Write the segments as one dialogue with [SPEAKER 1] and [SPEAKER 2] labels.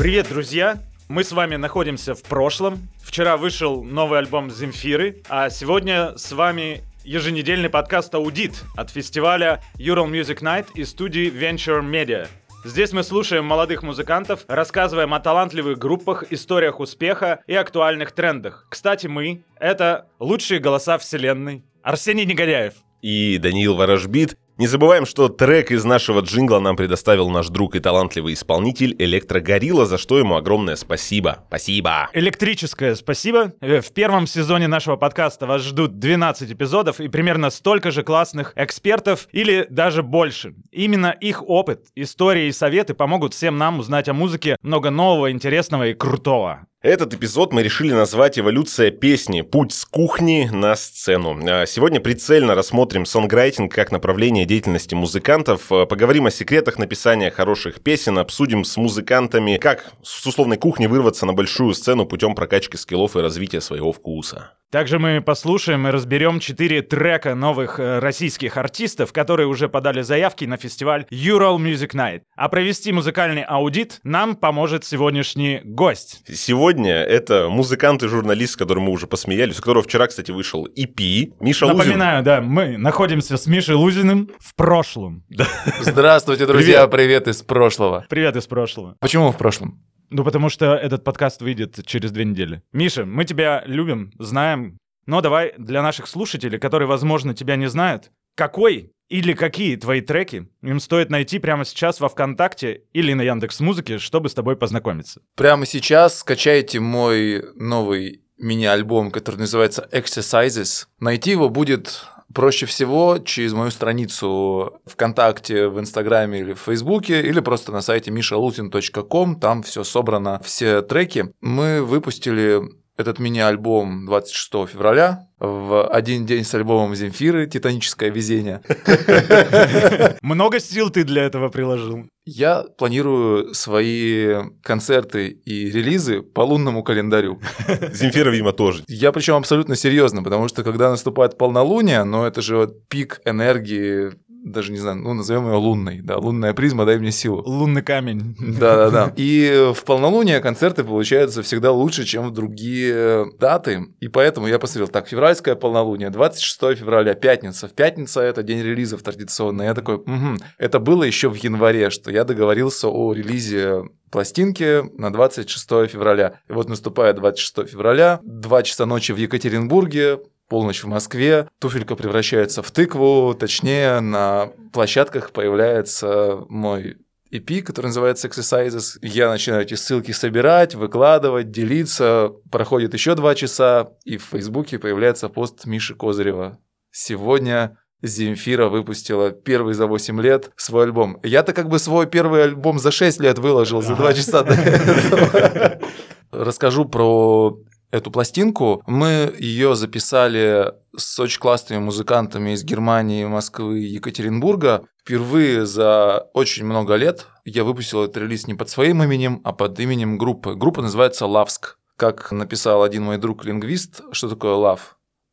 [SPEAKER 1] Привет, друзья! Мы с вами находимся в прошлом. Вчера вышел новый альбом Земфиры, а сегодня с вами еженедельный подкаст «Аудит» от фестиваля Ural Music Night и студии Venture Media. Здесь мы слушаем молодых музыкантов, рассказываем о талантливых группах, историях успеха и актуальных трендах. Кстати, мы — это лучшие голоса вселенной. Арсений Негоряев.
[SPEAKER 2] И Даниил Ворожбит. Не забываем, что трек из нашего джингла нам предоставил наш друг и талантливый исполнитель Электрогорилла, за что ему огромное спасибо. Спасибо.
[SPEAKER 1] Электрическое спасибо. Э, В первом сезоне нашего подкаста вас ждут 12 эпизодов и примерно столько же классных экспертов или даже больше. Именно их опыт, истории и советы помогут всем нам узнать о музыке много нового, интересного и крутого.
[SPEAKER 2] Этот эпизод мы решили назвать «Эволюция песни. Путь с кухни на сцену». А Сегодня прицельно рассмотрим сонграйтинг как направление деятельности музыкантов, а, поговорим о секретах написания хороших песен, обсудим с музыкантами, как с условной кухни вырваться на большую сцену путем прокачки скиллов и развития своего вкуса.
[SPEAKER 1] Также мы послушаем и разберем четыре трека новых э, российских артистов, которые уже подали заявки на фестиваль Ural Music Night. А провести музыкальный аудит нам поможет сегодняшний гость.
[SPEAKER 2] Сегодня это музыкант и журналист, с которым мы уже посмеялись, у которого вчера, кстати, вышел EP. Миша Лузин.
[SPEAKER 1] Напоминаю, да, мы находимся с Мишей Лузиным в прошлом.
[SPEAKER 3] Здравствуйте, друзья, привет из прошлого.
[SPEAKER 1] Привет из прошлого.
[SPEAKER 3] Почему в прошлом?
[SPEAKER 1] Ну, потому что этот подкаст выйдет через две недели. Миша, мы тебя любим, знаем. Но давай для наших слушателей, которые, возможно, тебя не знают, какой или какие твои треки им стоит найти прямо сейчас во ВКонтакте или на Яндекс Музыке, чтобы с тобой познакомиться.
[SPEAKER 3] Прямо сейчас скачайте мой новый мини-альбом, который называется Exercises. Найти его будет проще всего через мою страницу ВКонтакте, в Инстаграме или в Фейсбуке, или просто на сайте mishalutin.com, там все собрано, все треки. Мы выпустили этот мини-альбом 26 февраля, в один день с альбомом Земфиры «Титаническое везение».
[SPEAKER 1] Много сил ты для этого приложил.
[SPEAKER 3] Я планирую свои концерты и релизы по лунному календарю.
[SPEAKER 2] Земфира, видимо, тоже.
[SPEAKER 3] Я причем абсолютно серьезно, потому что когда наступает полнолуние, но это же вот пик энергии, даже не знаю, ну назовем ее лунной, да, лунная призма, дай мне силу.
[SPEAKER 1] Лунный камень.
[SPEAKER 3] Да-да-да. И в полнолуние концерты получаются всегда лучше, чем в другие даты. И поэтому я посмотрел, так, февральское полнолуние, 26 февраля, пятница. В пятница это день релизов традиционно. Я такой, «Мгм». это было еще в январе, что я договорился о релизе пластинки на 26 февраля. И вот наступает 26 февраля, 2 часа ночи в Екатеринбурге, полночь в Москве, туфелька превращается в тыкву, точнее, на площадках появляется мой EP, который называется Exercises. Я начинаю эти ссылки собирать, выкладывать, делиться. Проходит еще два часа, и в Фейсбуке появляется пост Миши Козырева. Сегодня Земфира выпустила первый за 8 лет свой альбом. Я-то как бы свой первый альбом за 6 лет выложил, за 2 часа до этого. Расскажу про эту пластинку. Мы ее записали с очень классными музыкантами из Германии, Москвы и Екатеринбурга. Впервые за очень много лет я выпустил этот релиз не под своим именем, а под именем группы. Группа называется «Лавск». Как написал один мой друг-лингвист, что такое «love»?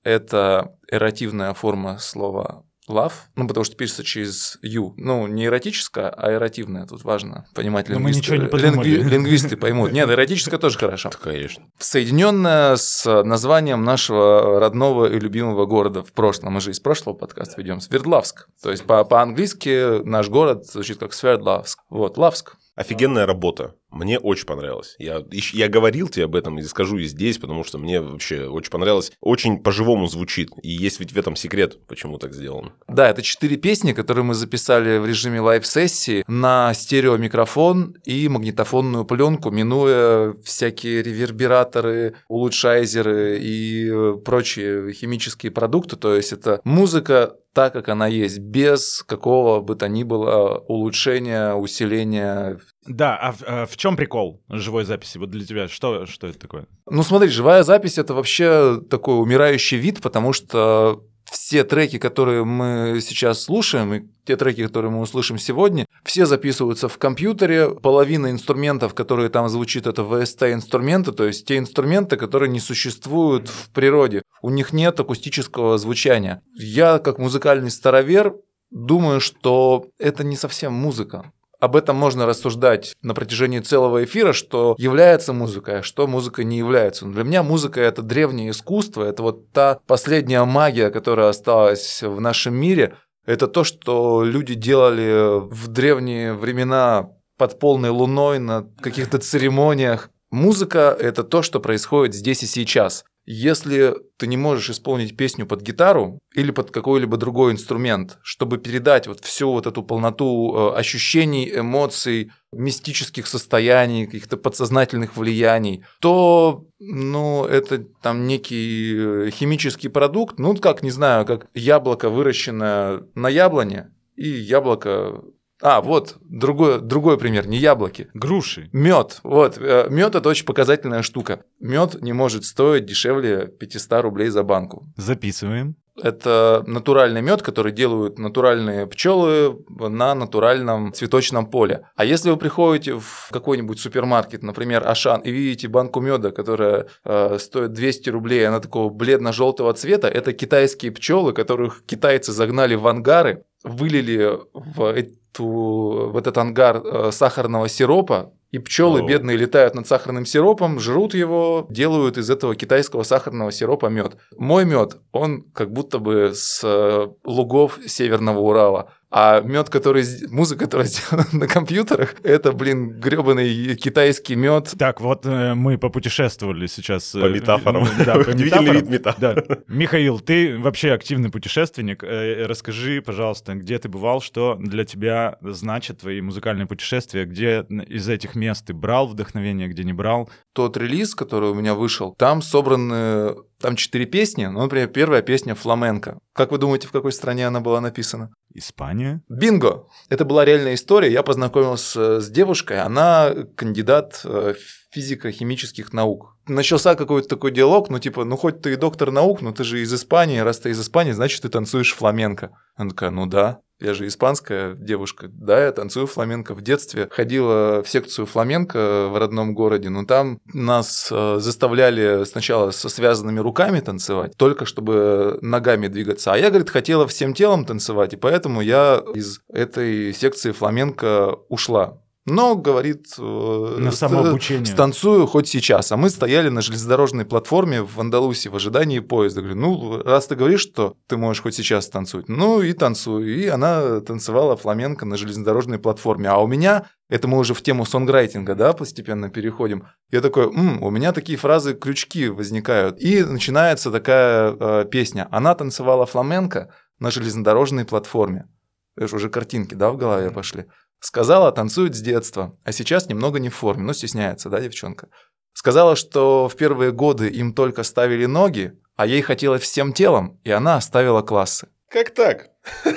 [SPEAKER 3] Это эративная форма слова love, ну, потому что пишется через «ю». Ну, не эротическое, а эративное. Тут важно понимать
[SPEAKER 1] Но мы
[SPEAKER 3] лингвисты.
[SPEAKER 1] ничего не подумали.
[SPEAKER 3] Лингви- Лингвисты поймут. Нет, эротическое тоже хорошо.
[SPEAKER 2] Конечно.
[SPEAKER 3] Соединенное с названием нашего родного и любимого города в прошлом. Мы же из прошлого подкаста ведем. Свердлавск. То есть по- по-английски наш город звучит как Свердлавск. Вот, Лавск.
[SPEAKER 2] Офигенная работа. Мне очень понравилось. Я, я говорил тебе об этом и скажу и здесь, потому что мне вообще очень понравилось. Очень по-живому звучит. И есть ведь в этом секрет, почему так сделано.
[SPEAKER 3] Да, это четыре песни, которые мы записали в режиме live -сессии на стереомикрофон и магнитофонную пленку, минуя всякие ревербераторы, улучшайзеры и э, прочие химические продукты. То есть это музыка так, как она есть, без какого бы то ни было улучшения, усиления.
[SPEAKER 1] Да, а в, а в чем прикол живой записи? Вот для тебя что, что это такое?
[SPEAKER 3] Ну смотри, живая запись это вообще такой умирающий вид, потому что все треки, которые мы сейчас слушаем, и те треки, которые мы услышим сегодня, все записываются в компьютере. Половина инструментов, которые там звучит, это VST-инструменты, то есть те инструменты, которые не существуют в природе. У них нет акустического звучания. Я, как музыкальный старовер, думаю, что это не совсем музыка. Об этом можно рассуждать на протяжении целого эфира, что является музыкой, а что музыка не является. Но для меня музыка это древнее искусство, это вот та последняя магия, которая осталась в нашем мире. Это то, что люди делали в древние времена под полной луной на каких-то церемониях. Музыка – это то, что происходит здесь и сейчас. Если ты не можешь исполнить песню под гитару или под какой-либо другой инструмент, чтобы передать вот всю вот эту полноту э, ощущений, эмоций, мистических состояний, каких-то подсознательных влияний, то, ну, это там некий э, химический продукт, ну, как, не знаю, как яблоко, выращенное на яблоне, и яблоко а, вот, другой, другой пример, не яблоки.
[SPEAKER 1] Груши.
[SPEAKER 3] Мед. Вот, э, мед это очень показательная штука. Мед не может стоить дешевле 500 рублей за банку.
[SPEAKER 1] Записываем.
[SPEAKER 3] Это натуральный мед, который делают натуральные пчелы на натуральном цветочном поле. А если вы приходите в какой-нибудь супермаркет, например, Ашан, и видите банку меда, которая э, стоит 200 рублей, она такого бледно-желтого цвета, это китайские пчелы, которых китайцы загнали в ангары, вылили в в этот ангар э, сахарного сиропа, и пчелы oh. бедные летают над сахарным сиропом, жрут его, делают из этого китайского сахарного сиропа мед. Мой мед, он как будто бы с э, лугов Северного Урала. А мед, который музыка, которая сделана на компьютерах, это, блин, гребаный китайский мед.
[SPEAKER 1] Так, вот э, мы попутешествовали сейчас.
[SPEAKER 2] Э, по метафорам.
[SPEAKER 1] Да, по Удивительный вид метафор. Да. Михаил, ты вообще активный путешественник. Э, расскажи, пожалуйста, где ты бывал, что для тебя значит твои музыкальные путешествия, где из этих мест ты брал вдохновение, где не брал?
[SPEAKER 3] Тот релиз, который у меня вышел, там собраны там четыре песни, ну, например, первая песня «Фламенко». Как вы думаете, в какой стране она была написана?
[SPEAKER 1] Испания.
[SPEAKER 3] Бинго! Это была реальная история. Я познакомился с девушкой, она кандидат э, физико-химических наук. Начался какой-то такой диалог, ну типа, ну хоть ты и доктор наук, но ты же из Испании, раз ты из Испании, значит ты танцуешь фламенко. Она такая, ну да. Я же испанская девушка, да, я танцую фламенко. В детстве ходила в секцию фламенко в родном городе, но там нас э, заставляли сначала со связанными руками танцевать, только чтобы ногами двигаться. А я, говорит, хотела всем телом танцевать, и поэтому я из этой секции фламенко ушла. Но, говорит, э,
[SPEAKER 1] на самообучение.
[SPEAKER 3] станцую хоть сейчас. А мы стояли на железнодорожной платформе в Андалусии в ожидании поезда. Говорю, ну, раз ты говоришь, что ты можешь хоть сейчас танцевать, ну и танцую. И она танцевала фламенко на железнодорожной платформе. А у меня, это мы уже в тему сонграйтинга, да, постепенно переходим. Я такой, М, у меня такие фразы, крючки возникают. И начинается такая э, песня. Она танцевала фламенко на железнодорожной платформе. Это уже картинки, да, в голове пошли. Сказала, танцует с детства, а сейчас немного не в форме, но стесняется, да, девчонка. Сказала, что в первые годы им только ставили ноги, а ей хотелось всем телом, и она оставила классы.
[SPEAKER 2] Как так?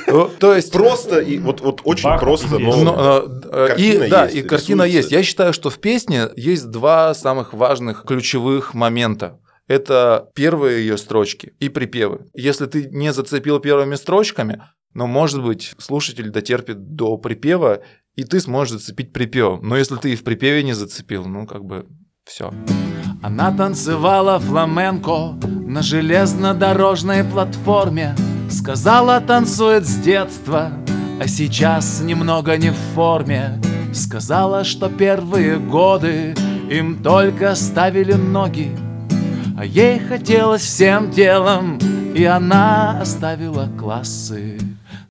[SPEAKER 3] Ну, то есть
[SPEAKER 2] просто и вот вот очень Бах, просто, но,
[SPEAKER 3] э, и да есть, и картина рисуется. есть. Я считаю, что в песне есть два самых важных ключевых момента. Это первые ее строчки и припевы. Если ты не зацепил первыми строчками, но, может быть, слушатель дотерпит до припева, и ты сможешь зацепить припев. Но если ты и в припеве не зацепил, ну, как бы все.
[SPEAKER 4] Она танцевала фламенко на железнодорожной платформе. Сказала, танцует с детства, а сейчас немного не в форме. Сказала, что первые годы им только ставили ноги, а ей хотелось всем телом, и она оставила классы.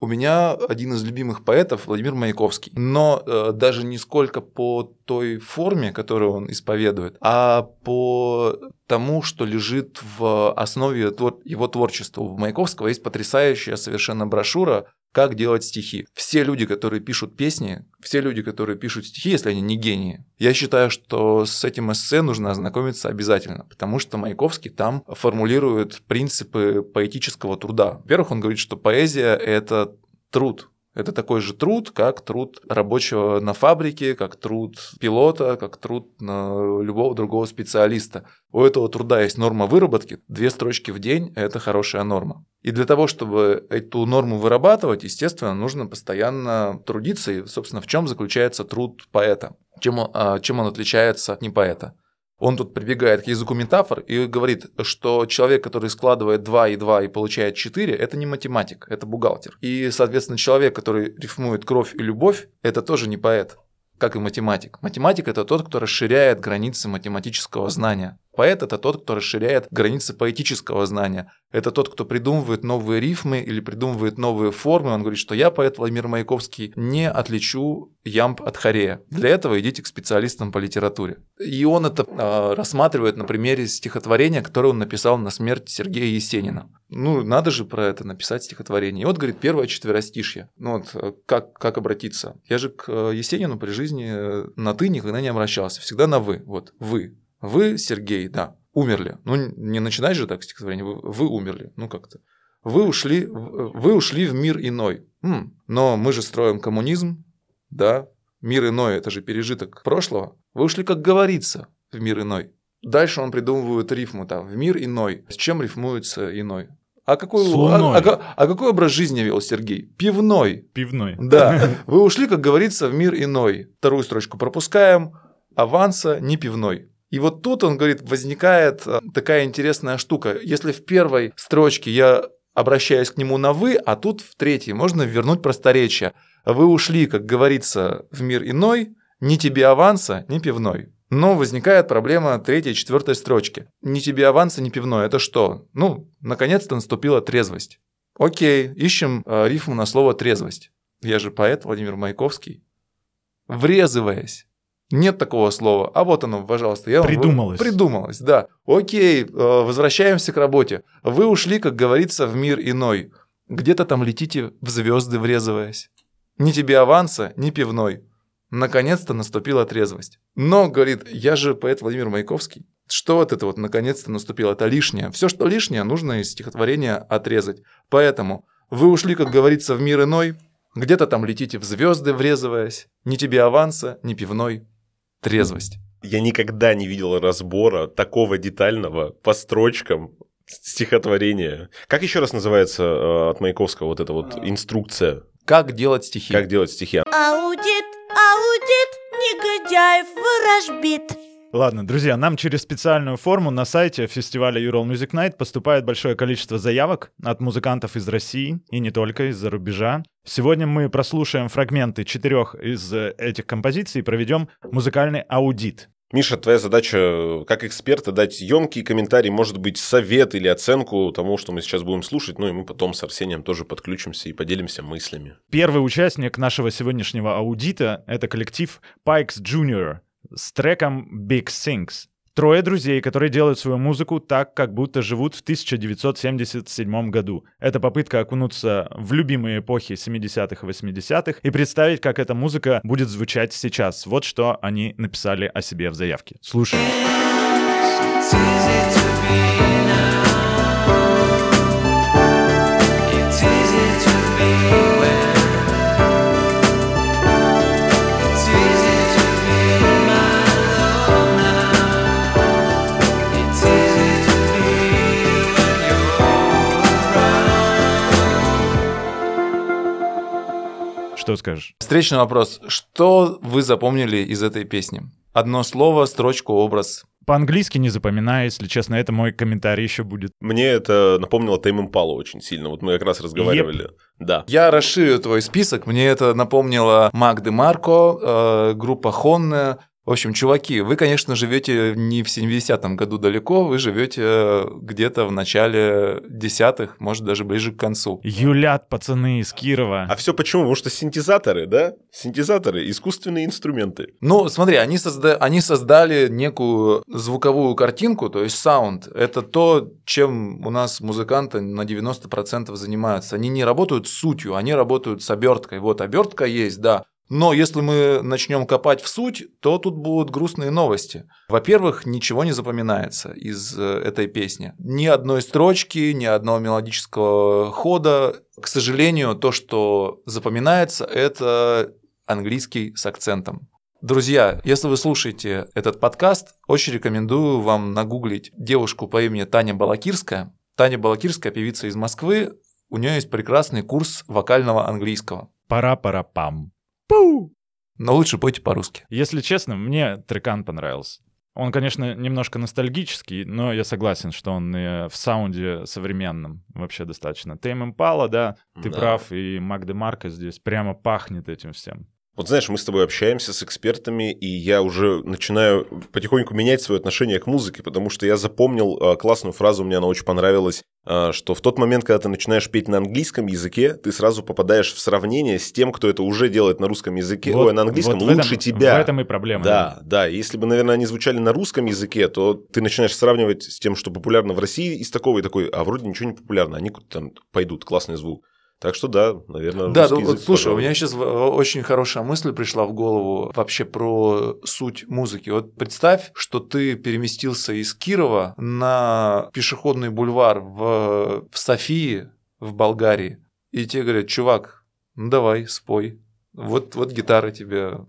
[SPEAKER 3] У меня один из любимых поэтов Владимир Маяковский. Но э, даже не сколько по той форме, которую он исповедует, а по тому, что лежит в основе его творчества. У Маяковского есть потрясающая совершенно брошюра как делать стихи. Все люди, которые пишут песни, все люди, которые пишут стихи, если они не гении, я считаю, что с этим эссе нужно ознакомиться обязательно, потому что Маяковский там формулирует принципы поэтического труда. Во-первых, он говорит, что поэзия – это труд, это такой же труд, как труд рабочего на фабрике, как труд пилота, как труд любого другого специалиста. У этого труда есть норма выработки. Две строчки в день – это хорошая норма. И для того, чтобы эту норму вырабатывать, естественно, нужно постоянно трудиться. И, собственно, в чем заключается труд поэта? Чем, а, чем он отличается от не поэта? Он тут прибегает к языку метафор и говорит, что человек, который складывает 2 и 2 и получает 4, это не математик, это бухгалтер. И, соответственно, человек, который рифмует кровь и любовь, это тоже не поэт, как и математик. Математик – это тот, кто расширяет границы математического знания. Поэт – это тот, кто расширяет границы поэтического знания. Это тот, кто придумывает новые рифмы или придумывает новые формы. Он говорит, что я, поэт Владимир Маяковский, не отличу ямб от хорея. Для этого идите к специалистам по литературе. И он это э, рассматривает на примере стихотворения, которое он написал на смерть Сергея Есенина. Ну, надо же про это написать стихотворение. И вот, говорит, первое четверостишье. Ну вот, э, как, как обратиться? Я же к э, Есенину при жизни э, на «ты» никогда не обращался. Всегда на «вы». Вот, «вы». Вы, Сергей, да, умерли. Ну, не начинать же так стихотворение. Вы, вы умерли. Ну, как-то. Вы ушли, вы ушли в мир иной. М, но мы же строим коммунизм, да. Мир иной – это же пережиток прошлого. Вы ушли, как говорится, в мир иной. Дальше он придумывает рифму там «в мир иной». С чем рифмуется иной? А какой, а, а, а какой образ жизни вел Сергей? Пивной.
[SPEAKER 1] Пивной.
[SPEAKER 3] Да. Вы ушли, как говорится, в мир иной. Вторую строчку пропускаем. Аванса не пивной. И вот тут, он говорит, возникает э, такая интересная штука. Если в первой строчке я обращаюсь к нему на «вы», а тут в третьей можно вернуть просторечие. Вы ушли, как говорится, в мир иной, ни тебе аванса, ни пивной. Но возникает проблема третьей четвертой строчки. Ни тебе аванса, ни пивной. Это что? Ну, наконец-то наступила трезвость. Окей, ищем э, рифму на слово трезвость. Я же поэт Владимир Маяковский. Врезываясь нет такого слова. А вот оно, пожалуйста. Я
[SPEAKER 1] придумалось.
[SPEAKER 3] Вам... Придумалось, да. Окей, э, возвращаемся к работе. Вы ушли, как говорится, в мир иной. Где-то там летите в звезды, врезываясь. Ни тебе аванса, ни пивной. Наконец-то наступила трезвость. Но, говорит, я же поэт Владимир Маяковский. Что вот это вот наконец-то наступило? Это лишнее. Все, что лишнее, нужно из стихотворения отрезать. Поэтому вы ушли, как говорится, в мир иной. Где-то там летите в звезды, врезываясь. Ни тебе аванса, ни пивной трезвость.
[SPEAKER 2] Я никогда не видел разбора такого детального по строчкам стихотворения. Как еще раз называется э, от Маяковского вот эта вот инструкция?
[SPEAKER 3] Как делать стихи?
[SPEAKER 2] Как делать стихи?
[SPEAKER 5] Аудит, аудит, негодяев ворожбит.
[SPEAKER 1] Ладно, друзья, нам через специальную форму на сайте фестиваля Ural Music Night поступает большое количество заявок от музыкантов из России и не только из-за рубежа. Сегодня мы прослушаем фрагменты четырех из этих композиций и проведем музыкальный аудит.
[SPEAKER 2] Миша, твоя задача как эксперта дать емкий комментарий, может быть, совет или оценку тому, что мы сейчас будем слушать, ну и мы потом с Арсением тоже подключимся и поделимся мыслями.
[SPEAKER 1] Первый участник нашего сегодняшнего аудита — это коллектив Pikes Junior с треком Big Things. Трое друзей, которые делают свою музыку так, как будто живут в 1977 году. Это попытка окунуться в любимые эпохи 70-х и 80-х и представить, как эта музыка будет звучать сейчас. Вот что они написали о себе в заявке. Слушаем. Что скажешь?
[SPEAKER 3] Встречный вопрос. Что вы запомнили из этой песни? Одно слово, строчку, образ.
[SPEAKER 1] По-английски не запоминаю, если честно, это мой комментарий еще будет.
[SPEAKER 2] Мне это напомнило Тайм Импалу очень сильно, вот мы как раз разговаривали. Yep. Да.
[SPEAKER 3] Я расширю твой список, мне это напомнило Мак де Марко, э, группа Хонне, в общем, чуваки, вы, конечно, живете не в 70-м году далеко, вы живете э, где-то в начале десятых, может, даже ближе к концу.
[SPEAKER 1] Юлят, пацаны из Кирова.
[SPEAKER 2] А все почему? Потому что синтезаторы, да? Синтезаторы, искусственные инструменты.
[SPEAKER 3] Ну, смотри, они, созда... они создали некую звуковую картинку, то есть саунд. Это то, чем у нас музыканты на 90% занимаются. Они не работают с сутью, они работают с оберткой. Вот обертка есть, да, но если мы начнем копать в суть, то тут будут грустные новости. Во-первых, ничего не запоминается из э, этой песни. Ни одной строчки, ни одного мелодического хода. К сожалению, то, что запоминается, это английский с акцентом. Друзья, если вы слушаете этот подкаст, очень рекомендую вам нагуглить девушку по имени Таня Балакирская. Таня Балакирская, певица из Москвы, у нее есть прекрасный курс вокального английского.
[SPEAKER 1] Пара-пара-пам.
[SPEAKER 3] Пу! Но лучше пойте по-русски.
[SPEAKER 1] Если честно, мне трекан понравился. Он, конечно, немножко ностальгический, но я согласен, что он и в саунде современном вообще достаточно. Тейм Импала, да, ты
[SPEAKER 2] Да.
[SPEAKER 1] прав, и Мак де Марко здесь прямо пахнет этим всем.
[SPEAKER 2] Вот знаешь, мы с тобой общаемся с экспертами, и я уже начинаю потихоньку менять свое отношение к музыке, потому что я запомнил а, классную фразу, мне она очень понравилась, а, что в тот момент, когда ты начинаешь петь на английском языке, ты сразу попадаешь в сравнение с тем, кто это уже делает на русском языке,
[SPEAKER 1] Вот-
[SPEAKER 2] ой, на английском
[SPEAKER 1] вот в этом-
[SPEAKER 2] лучше тебя.
[SPEAKER 1] В этом и проблема.
[SPEAKER 2] Да, да. Если бы, наверное, они звучали на русском языке, то ты начинаешь сравнивать с тем, что популярно в России, из такого и такой, а вроде ничего не популярно, они куда-то там пойдут, классный звук. Так что да, наверное,
[SPEAKER 3] Да, ну, вот
[SPEAKER 2] язык,
[SPEAKER 3] слушай, у
[SPEAKER 2] пожалуй.
[SPEAKER 3] меня сейчас очень хорошая мысль пришла в голову вообще про суть музыки. Вот представь, что ты переместился из Кирова на пешеходный бульвар в, в Софии, в Болгарии, и тебе говорят, чувак, ну давай, спой. Вот, вот гитара тебе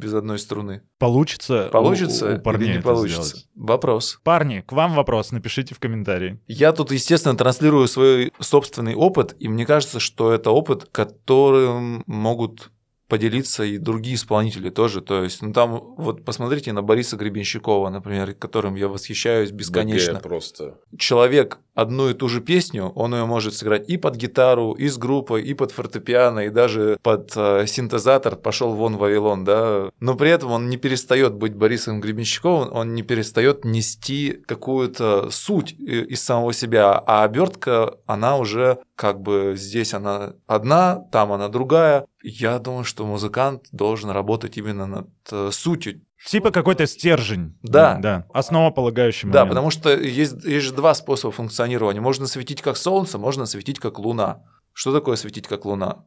[SPEAKER 3] без одной струны.
[SPEAKER 1] Получится, у-
[SPEAKER 3] Получится
[SPEAKER 1] у, парней
[SPEAKER 3] или не получится?
[SPEAKER 1] сделать?
[SPEAKER 3] Вопрос.
[SPEAKER 1] Парни, к вам вопрос, напишите в комментарии.
[SPEAKER 3] Я тут, естественно, транслирую свой собственный опыт, и мне кажется, что это опыт, которым могут поделиться и другие исполнители тоже. То есть, ну там, вот посмотрите на Бориса Гребенщикова, например, которым я восхищаюсь бесконечно.
[SPEAKER 2] БГ просто.
[SPEAKER 3] Человек одну и ту же песню, он ее может сыграть и под гитару, и с группой, и под фортепиано, и даже под э, синтезатор пошел вон Вавилон, да. Но при этом он не перестает быть Борисом Гребенщиковым, он не перестает нести какую-то суть и- из самого себя, а обертка, она уже как бы здесь она одна, там она другая. Я думаю, что музыкант должен работать именно над э, сутью.
[SPEAKER 1] Типа какой-то стержень.
[SPEAKER 3] Да.
[SPEAKER 1] Да. Основополагающий
[SPEAKER 3] Да,
[SPEAKER 1] момент.
[SPEAKER 3] потому что есть, есть же два способа функционирования. Можно светить как солнце, можно светить как луна. Что такое светить как луна?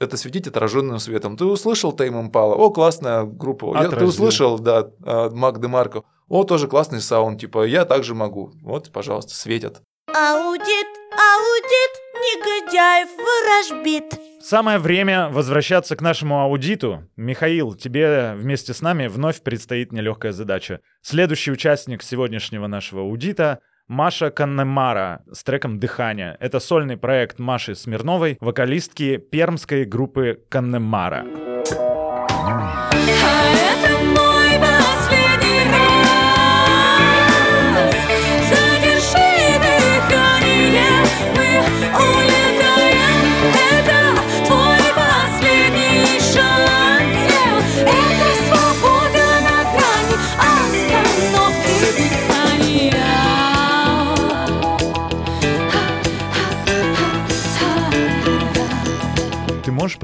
[SPEAKER 3] Это светить отраженным светом. Ты услышал Тейм Импала? О, классная группа. Я- ты услышал, да, э, Мак де Марко? О, тоже классный саунд. Типа, я также могу. Вот, пожалуйста, светят.
[SPEAKER 5] Аудит, аудит, негодяев ворожбит.
[SPEAKER 1] Самое время возвращаться к нашему аудиту. Михаил, тебе вместе с нами вновь предстоит нелегкая задача. Следующий участник сегодняшнего нашего аудита — Маша Каннемара с треком «Дыхание». Это сольный проект Маши Смирновой, вокалистки пермской группы Каннемара.
[SPEAKER 6] А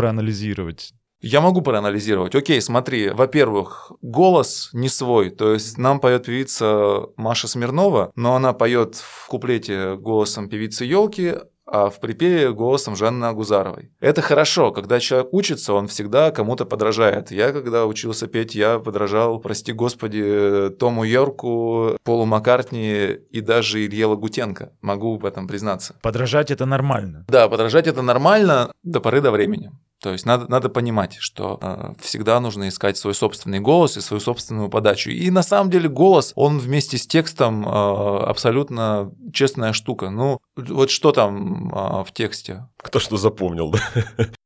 [SPEAKER 1] проанализировать?
[SPEAKER 3] Я могу проанализировать. Окей, смотри, во-первых, голос не свой. То есть нам поет певица Маша Смирнова, но она поет в куплете голосом певицы Елки, а в припеве голосом Жанны Агузаровой. Это хорошо, когда человек учится, он всегда кому-то подражает. Я, когда учился петь, я подражал, прости господи, Тому Йорку, Полу Маккартни и даже Илье Лагутенко. Могу в этом признаться.
[SPEAKER 1] Подражать — это нормально.
[SPEAKER 3] Да, подражать это нормально до поры до времени. То есть надо, надо понимать, что э, всегда нужно искать свой собственный голос и свою собственную подачу. И на самом деле голос, он вместе с текстом э, абсолютно честная штука. Ну, вот что там э, в тексте?
[SPEAKER 2] Кто что запомнил, да?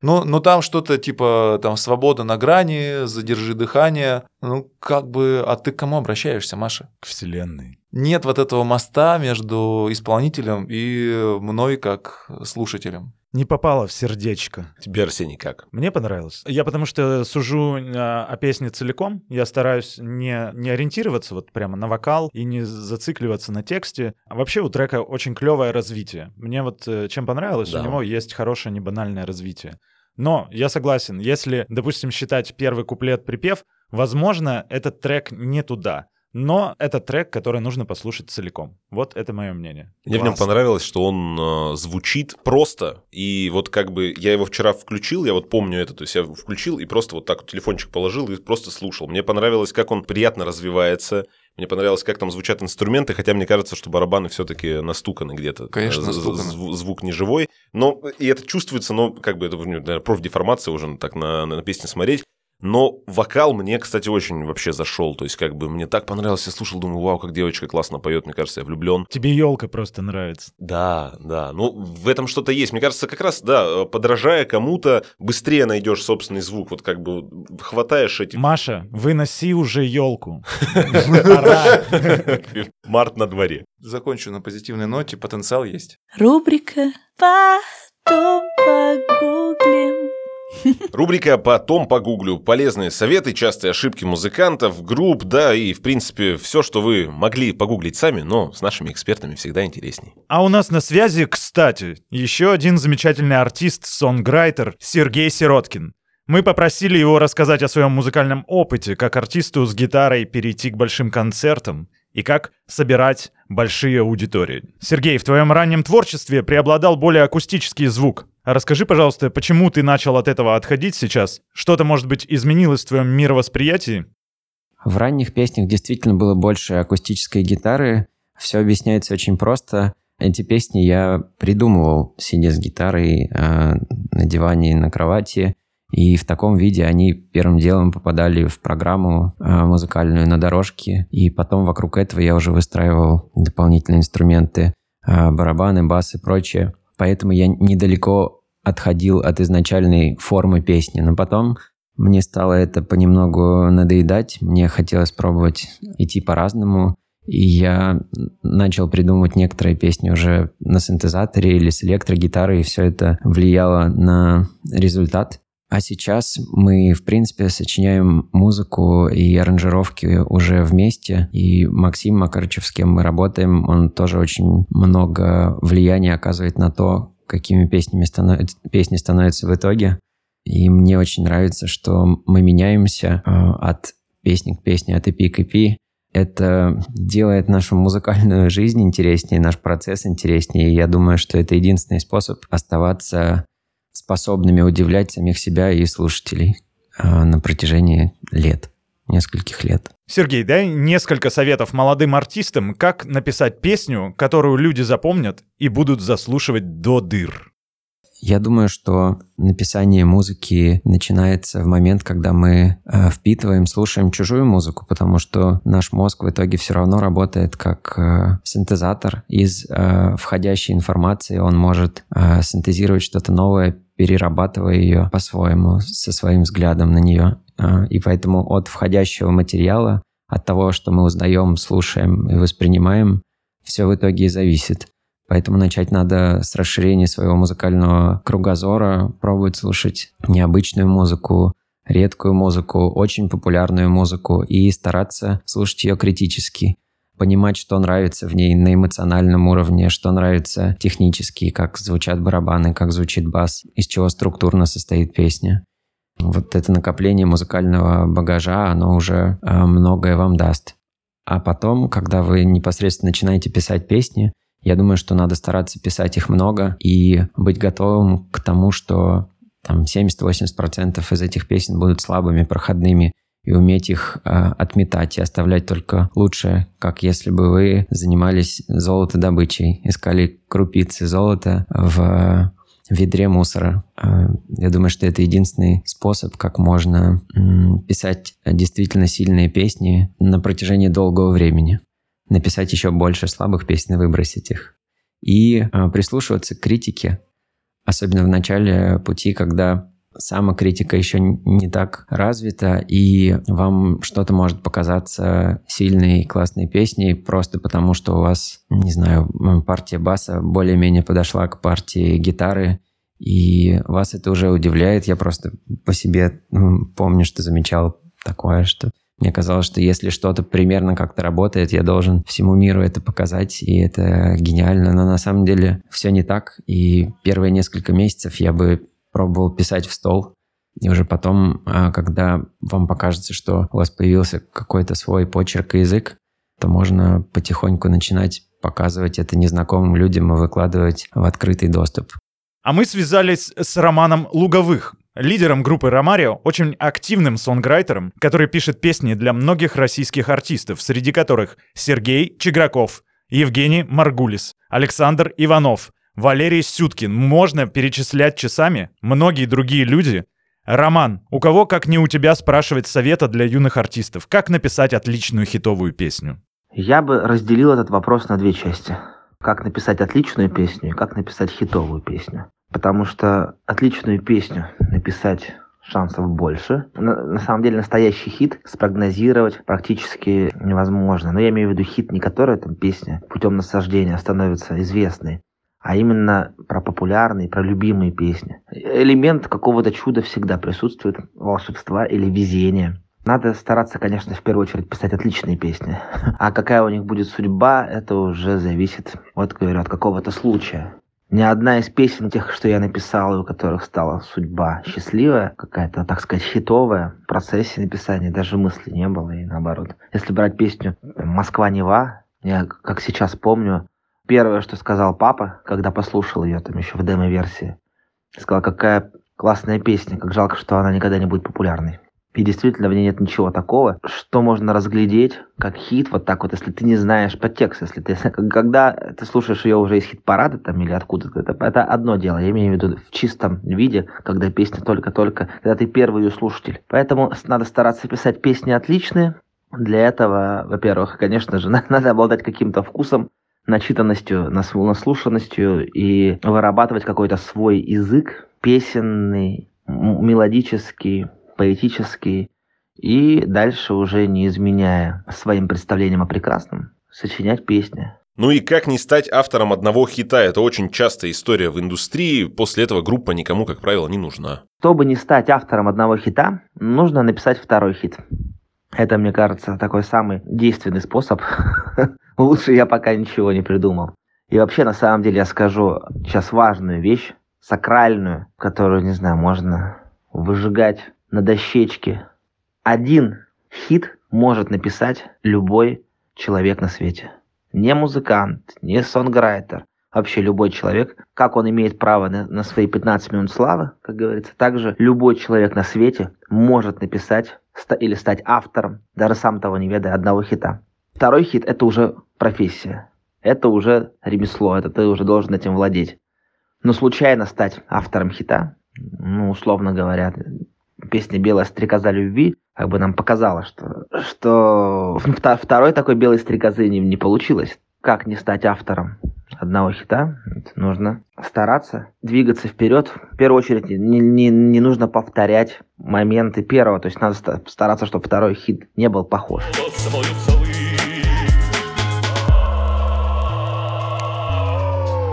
[SPEAKER 3] Ну, ну там что-то типа там свобода на грани, задержи дыхание. Ну, как бы, а ты к кому обращаешься, Маша?
[SPEAKER 1] К вселенной.
[SPEAKER 3] Нет вот этого моста между исполнителем и мной как слушателем.
[SPEAKER 1] Не попало в сердечко.
[SPEAKER 2] Тебе, Арсений, как?
[SPEAKER 1] Мне понравилось. Я потому что сужу а, о песне целиком. Я стараюсь не, не ориентироваться вот прямо на вокал и не зацикливаться на тексте. А вообще у трека очень клевое развитие. Мне вот э, чем понравилось,
[SPEAKER 2] Да.
[SPEAKER 1] у него есть хорошее небанальное развитие. Но я согласен, если, допустим, считать первый куплет-припев, возможно, этот трек не туда. Но это трек, который нужно послушать целиком. Вот это мое мнение.
[SPEAKER 2] Мне в нем понравилось, что он э, звучит просто, и вот как бы я его вчера включил, я вот помню это, то есть я включил и просто вот так вот телефончик положил и просто слушал. Мне понравилось, как он приятно развивается, мне понравилось, как там звучат инструменты, хотя мне кажется, что барабаны все-таки настуканы где-то.
[SPEAKER 3] Конечно,
[SPEAKER 2] З- з-
[SPEAKER 3] настуканы.
[SPEAKER 2] зв- Звук не живой, но и это чувствуется, но как бы это, наверное, профдеформация уже так на, на песне смотреть. Но вокал мне, кстати, очень вообще зашел. То есть, как бы мне так понравилось, я слушал, думаю, вау, как девочка классно поет, мне кажется, я влюблен.
[SPEAKER 1] Тебе елка просто нравится.
[SPEAKER 2] Да, да. Ну, в этом что-то есть. Мне кажется, как раз, да, подражая кому-то, быстрее найдешь собственный звук. Вот как бы хватаешь эти...
[SPEAKER 1] Маша, выноси уже елку.
[SPEAKER 2] Март на дворе.
[SPEAKER 3] Закончу на позитивной ноте, потенциал есть.
[SPEAKER 5] Рубрика «Потом погуглим».
[SPEAKER 2] Рубрика «Потом погуглю». Полезные советы, частые ошибки музыкантов, групп, да, и, в принципе, все, что вы могли погуглить сами, но с нашими экспертами всегда интересней.
[SPEAKER 1] А у нас на связи, кстати, еще один замечательный артист, сонграйтер Сергей Сироткин. Мы попросили его рассказать о своем музыкальном опыте, как артисту с гитарой перейти к большим концертам и как собирать большие аудитории. Сергей, в твоем раннем творчестве преобладал более акустический звук. А Расскажи, пожалуйста, почему ты начал от этого отходить сейчас? Что-то, может быть, изменилось в твоем мировосприятии?
[SPEAKER 7] В ранних песнях действительно было больше акустической гитары. Все объясняется очень просто. Эти песни я придумывал, сидя с гитарой э, на диване, на кровати. И в таком виде они первым делом попадали в программу э, музыкальную на дорожке. И потом вокруг этого я уже выстраивал дополнительные инструменты, э, барабаны, бас и прочее. Поэтому я недалеко отходил от изначальной формы песни. Но потом мне стало это понемногу надоедать. Мне хотелось пробовать идти по-разному. И я начал придумывать некоторые песни уже на синтезаторе или с электрогитарой, и все это влияло на результат. А сейчас мы, в принципе, сочиняем музыку и аранжировки уже вместе. И Максим Макарычев, с кем мы работаем, он тоже очень много влияния оказывает на то, какими песнями становятся, песни становятся в итоге. И мне очень нравится, что мы меняемся э, от песни к песне, от EP к EP. Это делает нашу музыкальную жизнь интереснее, наш процесс интереснее. И я думаю, что это единственный способ оставаться способными удивлять самих себя и слушателей э, на протяжении лет, нескольких лет.
[SPEAKER 1] Сергей, дай несколько советов молодым артистам, как написать песню, которую люди запомнят и будут заслушивать до дыр.
[SPEAKER 7] Я думаю, что написание музыки начинается в момент, когда мы э, впитываем, слушаем чужую музыку, потому что наш мозг в итоге все равно работает как э, синтезатор. Из э, входящей информации он может синтезировать что-то новое, перерабатывая ее по-своему, со своим взглядом на нее. Э, и поэтому от входящего материала, от того, что мы узнаем, слушаем и воспринимаем, все в итоге и зависит. Поэтому начать надо с расширения своего музыкального кругозора, пробовать слушать необычную музыку, редкую музыку, очень популярную музыку и стараться слушать ее критически. Понимать, что нравится в ней на эмоциональном уровне, что нравится технически, как звучат барабаны, как звучит бас, из чего структурно состоит песня. Вот это накопление музыкального багажа, оно уже э, многое вам даст. А потом, когда вы непосредственно начинаете писать песни, я думаю, что надо стараться писать их много и быть готовым к тому, что там 70-80% из этих песен будут слабыми, проходными, и уметь их э, отметать и оставлять только лучшее, как если бы вы занимались золотодобычей, искали крупицы золота в ведре мусора. Э, Я думаю, что это единственный способ, как можно писать действительно сильные песни на протяжении долгого времени написать еще больше слабых песен и выбросить их. И прислушиваться к критике, особенно в начале пути, когда самокритика еще не так развита, и вам что-то может показаться сильной, классной песней просто потому, что у вас, не знаю, партия баса более-менее подошла к партии гитары, и вас это уже удивляет. Я просто по себе м, помню, что замечал такое, что мне казалось, что если что-то примерно как-то работает, я должен всему миру это показать, и это гениально. Но на самом деле все не так. И первые несколько месяцев я бы пробовал писать в стол. И уже потом, а, когда вам покажется, что у вас появился какой-то свой почерк и язык, то можно потихоньку начинать показывать это незнакомым людям и выкладывать в открытый доступ.
[SPEAKER 1] А мы связались с Романом Луговых, лидером группы Ромарио, очень активным сонграйтером, который пишет песни для многих российских артистов, среди которых Сергей Чеграков, Евгений Маргулис, Александр Иванов, Валерий Сюткин. Можно перечислять часами. Многие другие люди Роман, у кого, как не у тебя, спрашивать совета для юных артистов? Как написать отличную хитовую песню?
[SPEAKER 8] Я бы разделил этот вопрос на две части. Как написать отличную песню и как написать хитовую песню. Потому что отличную песню написать шансов больше. На, на самом деле настоящий хит спрогнозировать практически невозможно. Но я имею в виду хит, не который там песня путем насаждения становится известной, а именно про популярные, про любимые песни. Элемент какого-то чуда всегда присутствует, волшебства или везения. Надо стараться, конечно, в первую очередь писать отличные песни. А какая у них будет судьба, это уже зависит, вот говорю, от какого-то случая. Ни одна из песен тех, что я написал, и у которых стала судьба счастливая, какая-то, так сказать, хитовая, в процессе написания даже мысли не было, и наоборот. Если брать песню «Москва-Нева», я, как сейчас помню, первое, что сказал папа, когда послушал ее там еще в демо-версии, сказал, какая классная песня, как жалко, что она никогда не будет популярной. И действительно, в ней нет ничего такого, что можно разглядеть как хит, вот так вот, если ты не знаешь подтекст, если ты, когда ты слушаешь ее уже из хит-парада там или откуда-то, это, это одно дело, я имею в виду в чистом виде, когда песня только-только, когда ты первый ее слушатель. Поэтому надо стараться писать песни отличные. Для этого, во-первых, конечно же, надо обладать каким-то вкусом, начитанностью, наслушанностью и вырабатывать какой-то свой язык, песенный, мелодический, поэтический, и дальше уже не изменяя своим представлениям о прекрасном, сочинять песни.
[SPEAKER 2] Ну и как не стать автором одного хита? Это очень частая история в индустрии. После этого группа никому, как правило, не нужна.
[SPEAKER 8] Чтобы не стать автором одного хита, нужно написать второй хит. Это, мне кажется, такой самый действенный способ. Лучше я пока ничего не придумал. И вообще, на самом деле, я скажу сейчас важную вещь, сакральную, которую, не знаю, можно выжигать на дощечке. Один хит может написать любой человек на свете. Не музыкант, не сонграйтер, вообще любой человек, как он имеет право на, на свои 15 минут славы, как говорится, также любой человек на свете может написать или стать автором, даже сам того не ведая, одного хита. Второй хит – это уже профессия, это уже ремесло, это ты уже должен этим владеть. Но случайно стать автором хита, ну, условно говоря, песня «Белая стрекоза любви» как бы нам показала, что, что второй такой белой стрекозы не, не получилось. Как не стать автором одного хита? Нужно стараться, двигаться вперед. В первую очередь не, не, не нужно повторять моменты первого. То есть надо стараться, чтобы второй хит не был похож.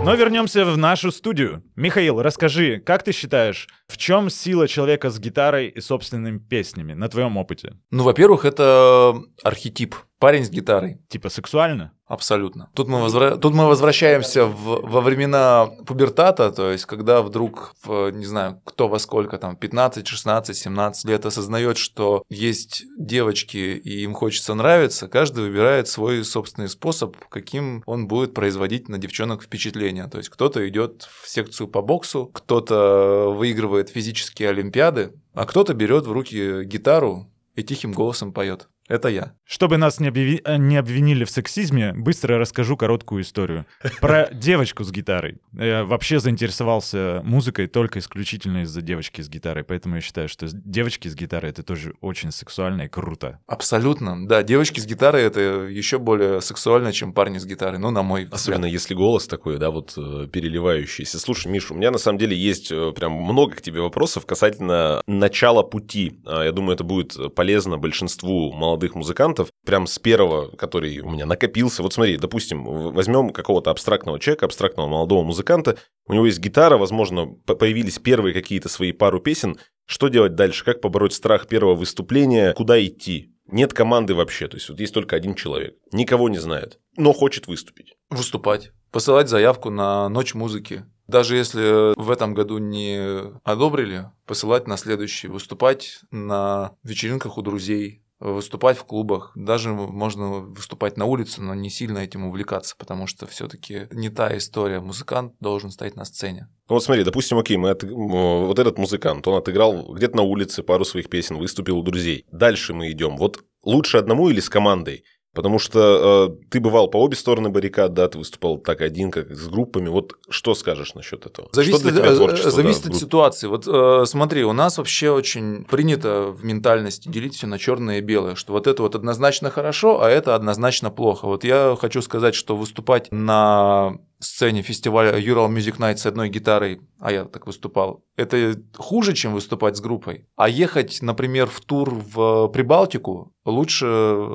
[SPEAKER 1] Но вернемся в нашу студию. Михаил, расскажи, как ты считаешь, в чем сила человека с гитарой и собственными песнями на твоем опыте?
[SPEAKER 3] Ну, во-первых, это архетип. Парень с гитарой.
[SPEAKER 1] Типа сексуально?
[SPEAKER 3] Абсолютно. Тут мы, возвра... Тут мы возвращаемся в... во времена пубертата, то есть когда вдруг, в, не знаю, кто во сколько, там, 15, 16, 17 лет осознает, что есть девочки и им хочется нравиться, каждый выбирает свой собственный способ, каким он будет производить на девчонок впечатление. То есть кто-то идет в секцию по боксу, кто-то выигрывает физические олимпиады, а кто-то берет в руки гитару и тихим голосом поет. Это я.
[SPEAKER 1] Чтобы нас не, объяви... э, не обвинили в сексизме, быстро расскажу короткую историю. Про девочку с гитарой. Я вообще заинтересовался музыкой только исключительно из-за девочки с гитарой, поэтому я считаю, что девочки с гитарой — это тоже очень сексуально и круто.
[SPEAKER 3] Абсолютно. Да, девочки с гитарой — это еще более сексуально, чем парни с гитарой, ну, на мой взгляд.
[SPEAKER 2] Особенно если голос такой, да, вот э, переливающийся. Слушай, Миша, у меня на самом деле есть э, прям много к тебе вопросов касательно начала пути. А, Я думаю, это будет полезно большинству молодых музыкантов. Прям с первого, который у меня накопился. Вот смотри, допустим, возьмем какого-то абстрактного человека, абстрактного молодого музыканта. У него есть гитара, возможно, появились первые какие-то свои пару песен. Что делать дальше? Как побороть страх первого выступления? Куда идти? Нет команды вообще, то есть вот есть только один человек. Никого не знает, но хочет выступить.
[SPEAKER 3] Выступать. Посылать заявку на ночь музыки. Даже если в этом году не одобрили, посылать на следующий. Выступать на вечеринках у друзей, выступать в клубах. Даже можно выступать на улице, но не сильно этим увлекаться, потому что все-таки не та история. Музыкант должен стоять на сцене.
[SPEAKER 2] Ну вот смотри, допустим, окей, мы от- м, вот этот музыкант, он отыграл где-то на улице пару своих песен, выступил у друзей. Дальше мы идем. Вот лучше одному или с командой? Потому что э, ты бывал по обе стороны баррикад, да, ты выступал так один, как с группами. Вот что скажешь насчет этого?
[SPEAKER 3] Зависит,
[SPEAKER 2] что для тебя творчество,
[SPEAKER 3] э, зависит
[SPEAKER 2] да,
[SPEAKER 3] от ситуации. Вот э, смотри, у нас вообще очень принято в ментальности делить все на черное и белое, что вот это вот однозначно хорошо, а это однозначно плохо. Вот я хочу сказать, что выступать на сцене фестиваля Ural Music Night с одной гитарой, а я так выступал, это хуже, чем выступать с группой. А ехать, например, в тур в Прибалтику лучше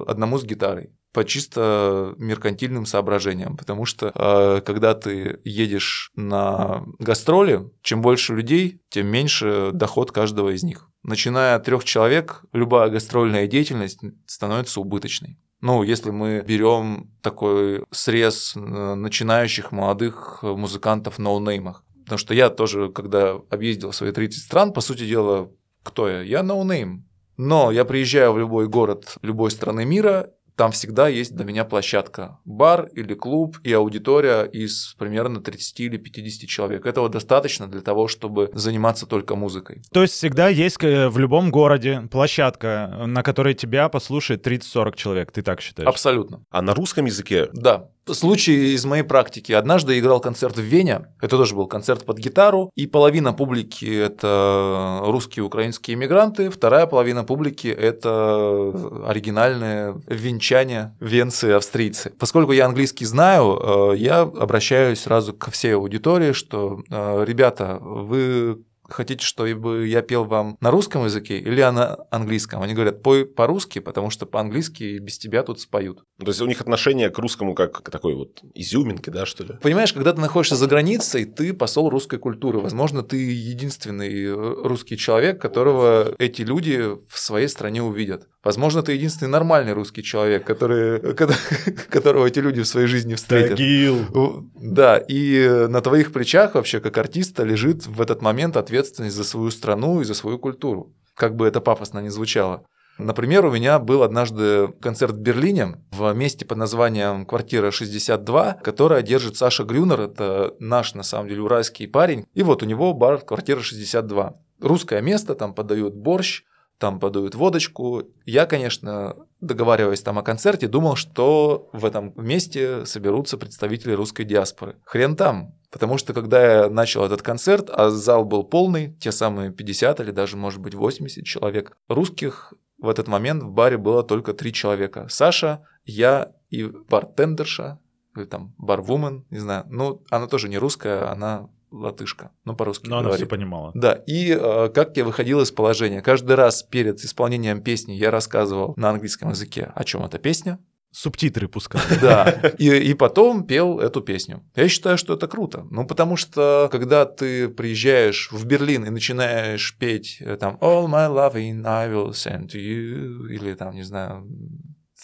[SPEAKER 3] одному с гитарой по чисто меркантильным соображениям, потому что э, когда ты едешь на гастроли, чем больше людей, тем меньше доход каждого из них. Начиная от трех человек, любая гастрольная деятельность становится убыточной. Ну, если мы берем такой срез э, начинающих молодых музыкантов ноунеймах. Потому что я тоже, когда объездил свои 30 стран, по сути дела, кто я? Я no name. Но я приезжаю в любой город любой страны мира, там всегда есть для меня площадка. Бар или клуб и аудитория из примерно 30 или 50 человек. Этого достаточно для того, чтобы заниматься только музыкой.
[SPEAKER 1] То есть всегда есть э, в любом городе площадка, на которой тебя послушает 30-40 человек, ты так считаешь?
[SPEAKER 3] Абсолютно.
[SPEAKER 2] А на русском языке
[SPEAKER 3] Да. Случай из моей практики. Однажды играл концерт в Вене. Это тоже был концерт под гитару. И половина публики – это русские и украинские иммигранты. Вторая половина публики – это оригинальные венчане, венцы, австрийцы. Поскольку я английский знаю, э, я обращаюсь сразу ко всей аудитории, что э, «Ребята, вы хотите, чтобы я пел вам на русском языке или на английском? Они говорят, пой по-русски, потому что по-английски без тебя тут споют.
[SPEAKER 2] То есть у них отношение к русскому как к такой вот изюминке, да, что ли?
[SPEAKER 3] Понимаешь, когда ты находишься за границей, ты посол русской культуры. Возможно, ты единственный э, русский человек, которого эти люди в своей стране увидят. Возможно, ты единственный нормальный русский человек, который, которого эти люди в своей жизни встретят.
[SPEAKER 1] Тагил.
[SPEAKER 3] Да, и на твоих плечах вообще как артиста лежит в этот момент ответственность за свою страну и за свою культуру. Как бы это пафосно ни звучало. Например, у меня был однажды концерт в Берлине в месте под названием «Квартира 62», которое держит Саша Грюнер, это наш, на самом деле, уральский парень. И вот у него бар «Квартира 62». Русское место, там подают борщ, там подают водочку. Я, конечно, договариваясь там о концерте, думал, что в этом месте соберутся представители русской диаспоры. Хрен там. Потому что когда я начал этот концерт, а зал был полный, те самые 50 или даже, может быть, 80 человек, русских в этот момент в баре было только три человека. Саша, я и бартендерша, или там барвумен, не знаю. Ну, она тоже не русская, она латышка, ну, по-русски
[SPEAKER 1] Но она
[SPEAKER 3] говорит.
[SPEAKER 1] все понимала.
[SPEAKER 3] Да, и э, как я выходил из положения. Каждый раз перед исполнением песни я рассказывал на английском языке, о чем эта песня.
[SPEAKER 1] Субтитры пускай.
[SPEAKER 3] Да, и, и потом пел эту песню. Я считаю, что это круто. Ну, потому что, когда ты приезжаешь в Берлин и начинаешь петь э, там «All my loving I will send to you» или там, не знаю,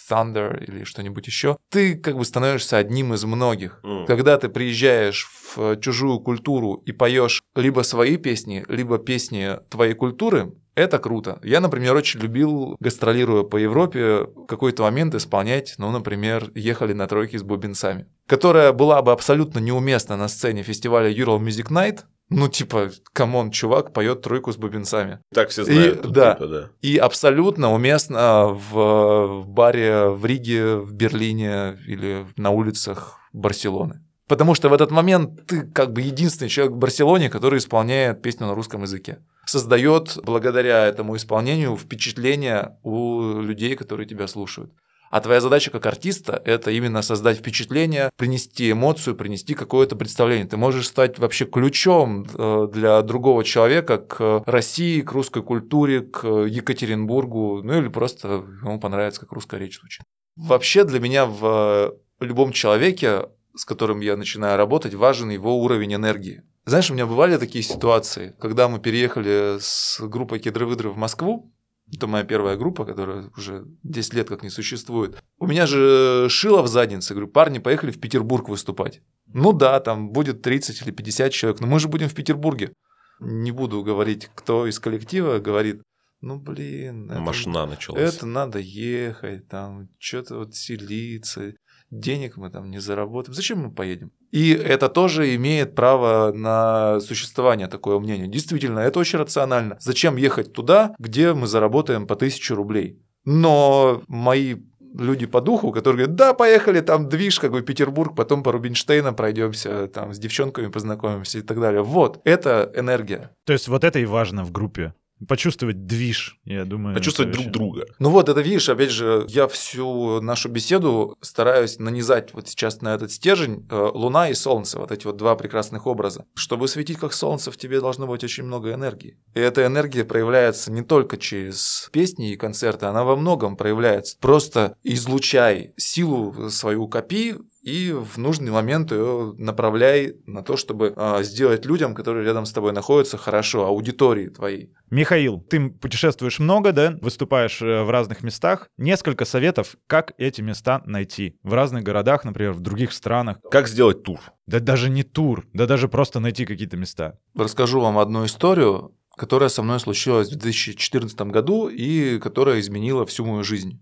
[SPEAKER 3] Thunder или что-нибудь еще, ты как бы становишься одним из многих.
[SPEAKER 2] М.
[SPEAKER 3] Когда ты приезжаешь в чужую культуру и поешь либо свои песни, либо песни твоей культуры, это круто. Я, например, очень любил, гастролируя по Европе, в какой-то момент исполнять, ну, например, «Ехали на тройке с бубенцами», которая была бы абсолютно неуместна на сцене фестиваля Ural Music Night, ну, типа, come on, чувак поет тройку с бубенцами.
[SPEAKER 2] Так все знают.
[SPEAKER 3] И- да.
[SPEAKER 2] типа, да.
[SPEAKER 3] И абсолютно уместно в, в баре в Риге, в Берлине или на улицах Барселоны. Потому что в этот момент ты как бы единственный человек в Барселоне, который исполняет песню на русском языке. Создает благодаря этому исполнению впечатление у людей, которые тебя слушают. А твоя задача как артиста – это именно создать впечатление, принести эмоцию, принести какое-то представление. Ты можешь стать вообще ключом э, для другого человека к России, к русской культуре, к Екатеринбургу, ну или просто ему понравится, как русская речь звучит. Вообще для меня в любом человеке, с которым я начинаю работать, важен его уровень энергии. Знаешь, у меня бывали такие ситуации, когда мы переехали с группой Кедры-Выдры в Москву, это моя первая группа, которая уже 10 лет как не существует. У меня же шило в заднице. Говорю, парни, поехали в Петербург выступать. Ну да, там будет 30 или 50 человек, но мы же будем в Петербурге. Не буду говорить, кто из коллектива говорит, ну блин, это-
[SPEAKER 2] Машина началась.
[SPEAKER 3] это надо ехать, там что-то вот селиться, денег мы там не заработаем. Зачем мы поедем? И это тоже имеет право на существование, такое мнение. Действительно, это очень рационально. Зачем ехать туда, где мы заработаем по тысяче рублей? Но мои люди по духу, которые говорят, да, поехали, там движ, как бы Петербург, потом по Рубинштейна пройдемся, там с девчонками познакомимся и так далее. Вот, это энергия.
[SPEAKER 1] То есть вот это и важно в группе. Почувствовать движ, я думаю.
[SPEAKER 2] Почувствовать друг друга.
[SPEAKER 3] Ну вот, это видишь, опять же, я всю нашу беседу стараюсь нанизать вот сейчас на этот стержень э, Луна и Солнце, вот эти вот два прекрасных образа. Чтобы светить как Солнце, в тебе должно быть очень много энергии. И эта энергия проявляется не только через песни и концерты, она во многом проявляется. Просто излучай силу свою копи, и в нужный момент ее направляй на то, чтобы э, сделать людям, которые рядом с тобой находятся, хорошо, аудитории твоей.
[SPEAKER 1] Михаил, ты путешествуешь много, да? Выступаешь э, в разных местах. Несколько советов, как эти места найти. В разных городах, например, в других странах.
[SPEAKER 2] Как сделать тур?
[SPEAKER 1] Да даже не тур, да даже просто найти какие-то места.
[SPEAKER 3] Расскажу вам одну историю, которая со мной случилась в 2014 году и которая изменила всю мою жизнь.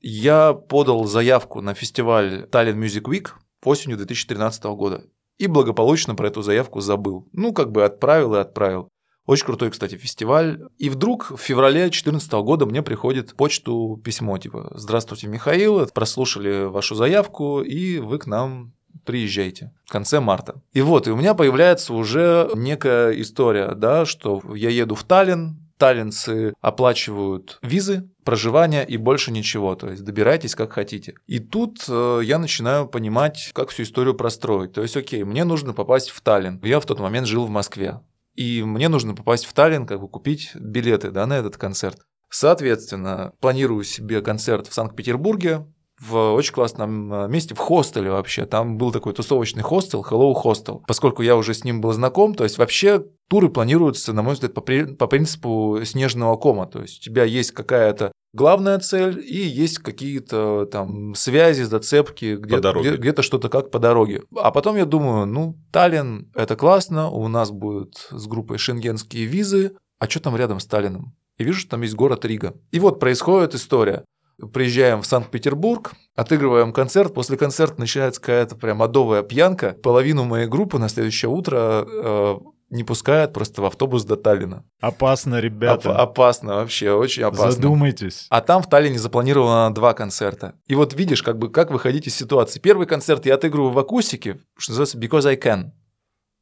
[SPEAKER 3] Я подал заявку на фестиваль Tallinn Music Week осенью 2013 года и благополучно про эту заявку забыл. Ну, как бы отправил и отправил. Очень крутой, кстати, фестиваль. И вдруг в феврале 2014 года мне приходит почту письмо, типа, «Здравствуйте, Михаил, прослушали вашу заявку, и вы к нам приезжайте в конце марта. И вот, и у меня появляется уже некая история, да, что я еду в Таллин, таллинцы оплачивают визы, проживание и больше ничего, то есть добирайтесь как хотите. И тут э, я начинаю понимать, как всю историю простроить. То есть, окей, мне нужно попасть в Таллин. Я в тот момент жил в Москве. И мне нужно попасть в Таллин, как бы купить билеты да, на этот концерт. Соответственно, планирую себе концерт в Санкт-Петербурге, в очень классном э, месте, в хостеле вообще. Там был такой тусовочный хостел, Hello Hostel. Поскольку я уже с ним был знаком, то есть вообще туры планируются, на мой взгляд, по, при- по принципу снежного кома. То есть у тебя есть какая-то главная цель и есть какие-то там связи, зацепки, где-
[SPEAKER 2] дороге.
[SPEAKER 3] где- где-то что-то как по дороге. А потом я думаю, ну, Таллин – это классно, у нас будут с группой шенгенские визы, а что там рядом с Таллином? И вижу, что там есть город Рига. И вот происходит история. Приезжаем в Санкт-Петербург, отыгрываем концерт. После концерта начинается какая-то прям адовая пьянка. Половину моей группы на следующее утро э, не пускают просто в автобус до Таллина.
[SPEAKER 1] Опасно, ребята.
[SPEAKER 3] Оп- опасно вообще, очень опасно.
[SPEAKER 1] Задумайтесь.
[SPEAKER 3] А там в Таллине запланировано два концерта. И вот видишь, как бы как выходить из ситуации. Первый концерт я отыгрываю в акустике, что называется Because I Can.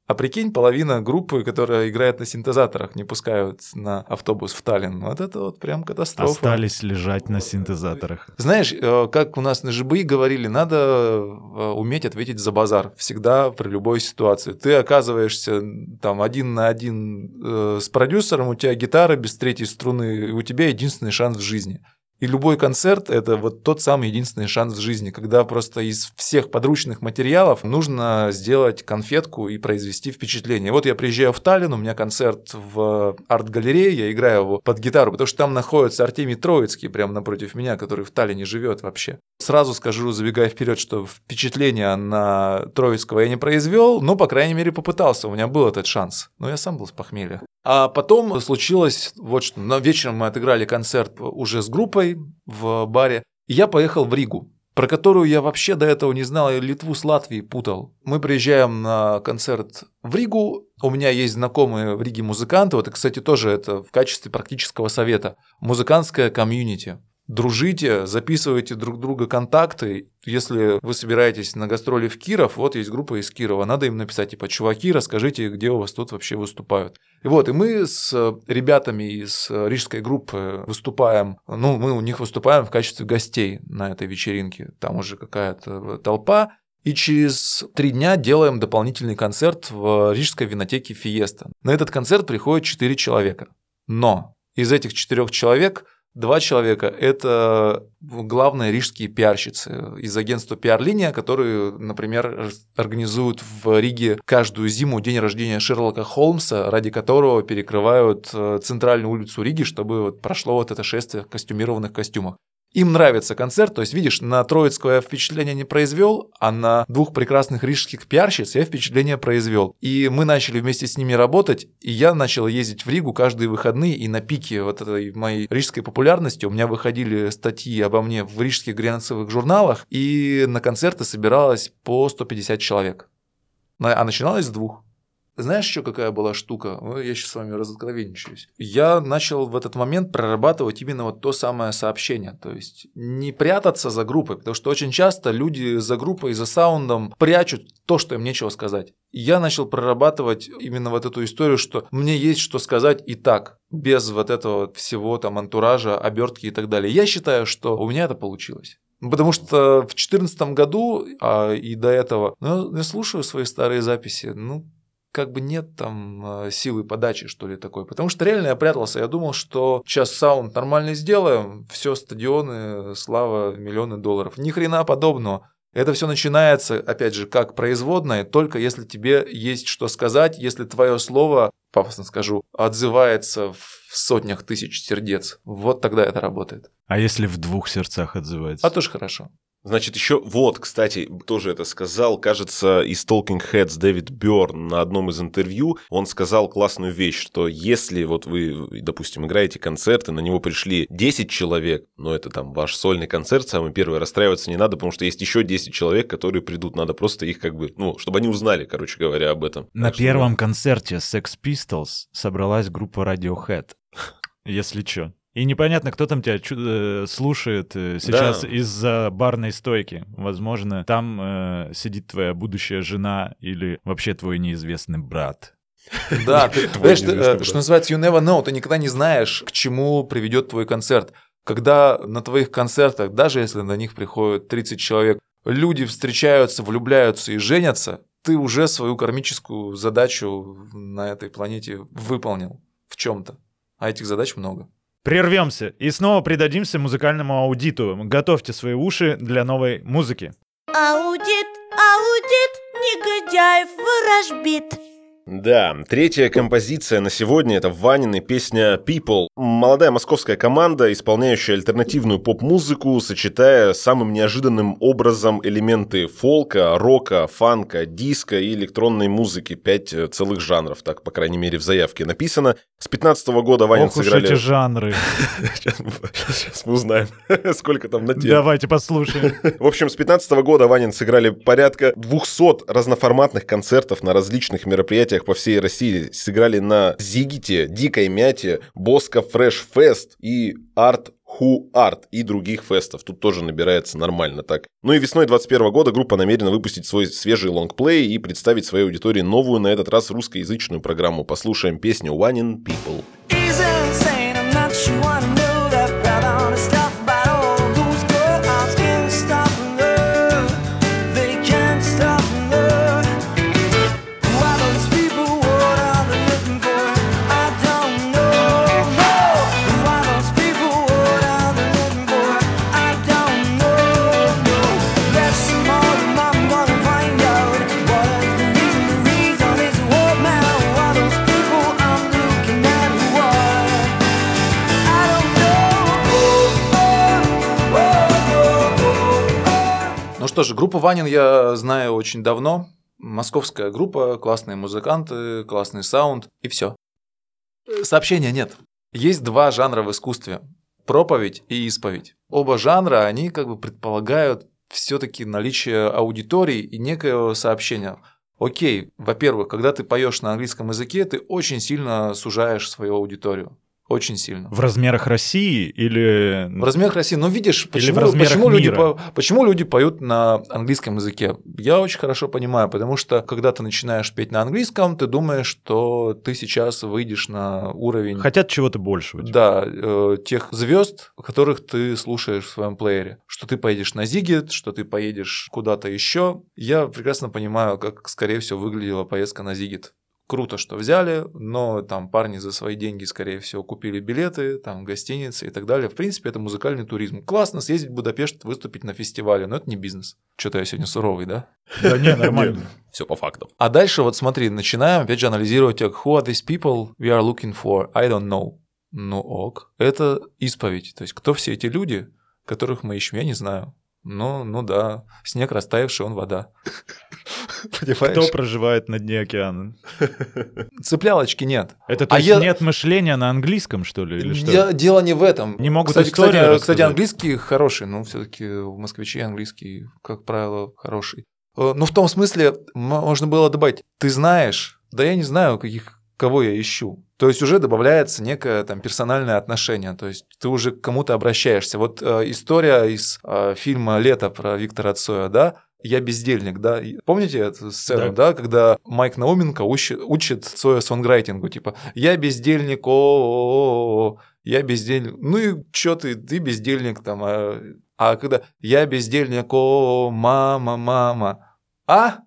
[SPEAKER 3] А прикинь, половина группы, которая играет на синтезаторах, не пускают на автобус в Таллин. Вот это вот прям катастрофа.
[SPEAKER 1] Остались лежать на синтезаторах.
[SPEAKER 3] Знаешь, э, как у нас на ЖБИ говорили, надо э, уметь ответить за базар. Всегда при любой ситуации. Ты оказываешься там один на один э, с продюсером, у тебя гитара без третьей струны, и у тебя единственный шанс в жизни. И любой концерт – это вот тот самый единственный шанс в жизни, когда просто из всех подручных материалов нужно сделать конфетку и произвести впечатление. Вот я приезжаю в Таллин, у меня концерт в арт-галерее, я играю его под гитару, потому что там находится Артемий Троицкий прямо напротив меня, который в Таллине живет вообще. Сразу скажу, забегая вперед, что впечатление на Троицкого я не произвел, но, по крайней мере, попытался, у меня был этот шанс. Но я сам был с похмелья. А потом случилось вот что. На вечером мы отыграли концерт уже с группой в баре, и я поехал в Ригу про которую я вообще до этого не знал, я Литву с Латвией путал. Мы приезжаем на концерт в Ригу, у меня есть знакомые в Риге музыканты, вот, и, кстати, тоже это в качестве практического совета. Музыкантская комьюнити. Дружите, записывайте друг друга контакты. Если вы собираетесь на гастроли в Киров, вот есть группа из Кирова, надо им написать, типа, чуваки, расскажите, где у вас тут вообще выступают. И вот, и мы с ребятами из рижской группы выступаем, ну, мы у них выступаем в качестве гостей на этой вечеринке. Там уже какая-то толпа. И через три дня делаем дополнительный концерт в рижской винотеке Фиеста. На этот концерт приходит четыре человека. Но из этих четырех человек Два человека – это главные рижские пиарщицы из агентства «Пиар-линия», которые, например, организуют в Риге каждую зиму день рождения Шерлока Холмса, ради которого перекрывают центральную улицу Риги, чтобы вот прошло вот это шествие в костюмированных костюмах. Им нравится концерт, то есть, видишь, на Троицкого я впечатление не произвел, а на двух прекрасных рижских пиарщиц я впечатление произвел. И мы начали вместе с ними работать, и я начал ездить в Ригу каждые выходные, и на пике вот этой моей рижской популярности у меня выходили статьи обо мне в рижских глянцевых журналах, и на концерты собиралось по 150 человек. А начиналось с двух. Знаешь, еще какая была штука? Ну, Я сейчас с вами разоткровенничаюсь. Я начал в этот момент прорабатывать именно вот то самое сообщение. То есть не прятаться за группой, потому что очень часто люди за группой, за саундом прячут то, что им нечего сказать. Я начал прорабатывать именно вот эту историю, что мне есть что сказать и так, без вот этого всего там антуража, обертки и так далее. Я считаю, что у меня это получилось. Потому что в 2014 году а, и до этого, ну, я слушаю свои старые записи, ну, как бы нет там э, силы подачи, что ли, такой. Потому что реально я прятался. Я думал, что сейчас саунд нормальный сделаем, все стадионы, слава, миллионы долларов. Ни хрена подобного. Это все начинается, опять же, как производное, только если тебе есть что сказать, если твое слово, пафосно скажу, отзывается в сотнях тысяч сердец. Вот тогда это работает.
[SPEAKER 1] А если в двух сердцах отзывается?
[SPEAKER 3] А тоже хорошо.
[SPEAKER 2] Значит, еще вот, кстати, тоже это сказал, кажется, из Talking Heads Дэвид Бёрн на одном из интервью, он сказал классную вещь, что если вот вы, допустим, играете концерт, и на него пришли 10 человек, но это там ваш сольный концерт, самый первый, расстраиваться не надо, потому что есть еще 10 человек, которые придут, надо просто их как бы, ну, чтобы они узнали, короче говоря, об этом.
[SPEAKER 1] На
[SPEAKER 2] Так что,
[SPEAKER 1] первом концерте Sex Pistols собралась группа Radiohead. Если чё. И непонятно, кто там тебя чу- э, слушает э, сейчас
[SPEAKER 2] Да.
[SPEAKER 1] из-за барной стойки. Возможно, там э, сидит твоя будущая жена или вообще твой неизвестный брат.
[SPEAKER 3] Да, ты, знаешь, ты, э, что называется, you never know, ты никогда не знаешь, к чему приведет твой концерт. Когда на твоих концертах, даже если на них приходит 30 человек, люди встречаются, влюбляются и женятся, ты уже свою кармическую задачу на этой планете выполнил в чем-то. А этих задач много.
[SPEAKER 1] Прервемся и снова придадимся музыкальному аудиту. Готовьте свои уши для новой музыки.
[SPEAKER 5] Аудит, аудит, негодяев ворожбит.
[SPEAKER 2] Да, третья композиция на сегодня это Ванины песня People. Молодая московская команда, исполняющая альтернативную поп-музыку, сочетая самым неожиданным образом элементы фолка, рока, фанка, диска и электронной музыки. Пять э, целых жанров, так, по крайней мере, в заявке написано. С 15 года Ванин
[SPEAKER 1] Ох
[SPEAKER 2] сыграли...
[SPEAKER 1] эти жанры.
[SPEAKER 2] Сейчас мы- узнаем, сколько там на.
[SPEAKER 1] Давайте послушаем.
[SPEAKER 2] В общем, с 15 года Ванин сыграли порядка 200 разноформатных концертов на различных мероприятиях по всей России. Сыграли на Зигите, Дикой Мяте, Боско Фреш Фест и Арт Ху Арт и других фестов. Тут тоже набирается нормально так. Ну и весной 21 года группа намерена выпустить свой свежий лонгплей и представить своей аудитории новую, на этот раз русскоязычную программу. Послушаем песню One in People.
[SPEAKER 3] Что же, группу Ванин я знаю очень давно. Московская группа, классные музыканты, классный саунд и все. Сообщения нет. Есть два жанра в искусстве. Проповедь и исповедь. Оба жанра, они как бы предполагают все-таки наличие аудитории и некоего сообщения. Окей, во-первых, когда ты поешь на английском языке, ты очень сильно сужаешь свою аудиторию. Очень сильно.
[SPEAKER 1] В размерах России или...
[SPEAKER 3] В размерах России. Но видишь,
[SPEAKER 1] Или в
[SPEAKER 3] почему, почему, люди,
[SPEAKER 1] мира.
[SPEAKER 3] по- почему люди поют на английском языке? Я очень хорошо понимаю, потому что когда ты начинаешь петь на английском, ты думаешь, что ты сейчас выйдешь на уровень
[SPEAKER 1] Хотят чего-то большего. типа.
[SPEAKER 3] да, э, тех звезд, которых ты слушаешь в своем плеере. Что ты поедешь на Зигит, что ты поедешь куда-то еще. Я прекрасно понимаю, как, скорее всего, выглядела поездка на Зигит. Круто, что взяли, но там парни за свои деньги, скорее всего, купили билеты, там гостиницы и так далее. В принципе, это музыкальный туризм. Классно съездить в Будапешт, выступить на фестивале, но это не бизнес. Что-то я сегодня суровый, да?
[SPEAKER 1] Да не, нормально.
[SPEAKER 2] Все по фактам.
[SPEAKER 3] А дальше вот смотри, начинаем опять же анализировать, как, who are these people we are looking for? I don't know. Ну ок. Это исповедь. То есть, кто все эти люди, которых мы ищем? Я не знаю. Ну, ну да. Снег растаявший, он вода.
[SPEAKER 1] Кто
[SPEAKER 3] Понимаешь?
[SPEAKER 1] проживает на дне океана?
[SPEAKER 3] Цеплялочки нет.
[SPEAKER 1] Это то
[SPEAKER 3] А
[SPEAKER 1] есть
[SPEAKER 3] я-
[SPEAKER 1] нет мышления на английском, что ли? Или что?
[SPEAKER 3] Я- дело не в этом.
[SPEAKER 1] Не могут
[SPEAKER 3] кстати,
[SPEAKER 1] историю
[SPEAKER 3] кстати, кстати, английский хороший, но все-таки у москвичей английский, как правило, хороший. Э, Ну, в том смысле, можно было добавить, ты знаешь, да я не знаю, каких, кого я ищу. То есть уже добавляется некое там персональное отношение, то есть ты уже к кому-то обращаешься. Вот э, история из э, фильма «Лето» про Виктора Цоя, да, «Я бездельник», да, помните эту сцену, да, когда Майк Науменко учит, учит Цоя сонграйтингу, типа «Я бездельник, о, я бездельник». Ну и чё ты, ты бездельник там, а, а когда «Я бездельник, о, мама, мама», а?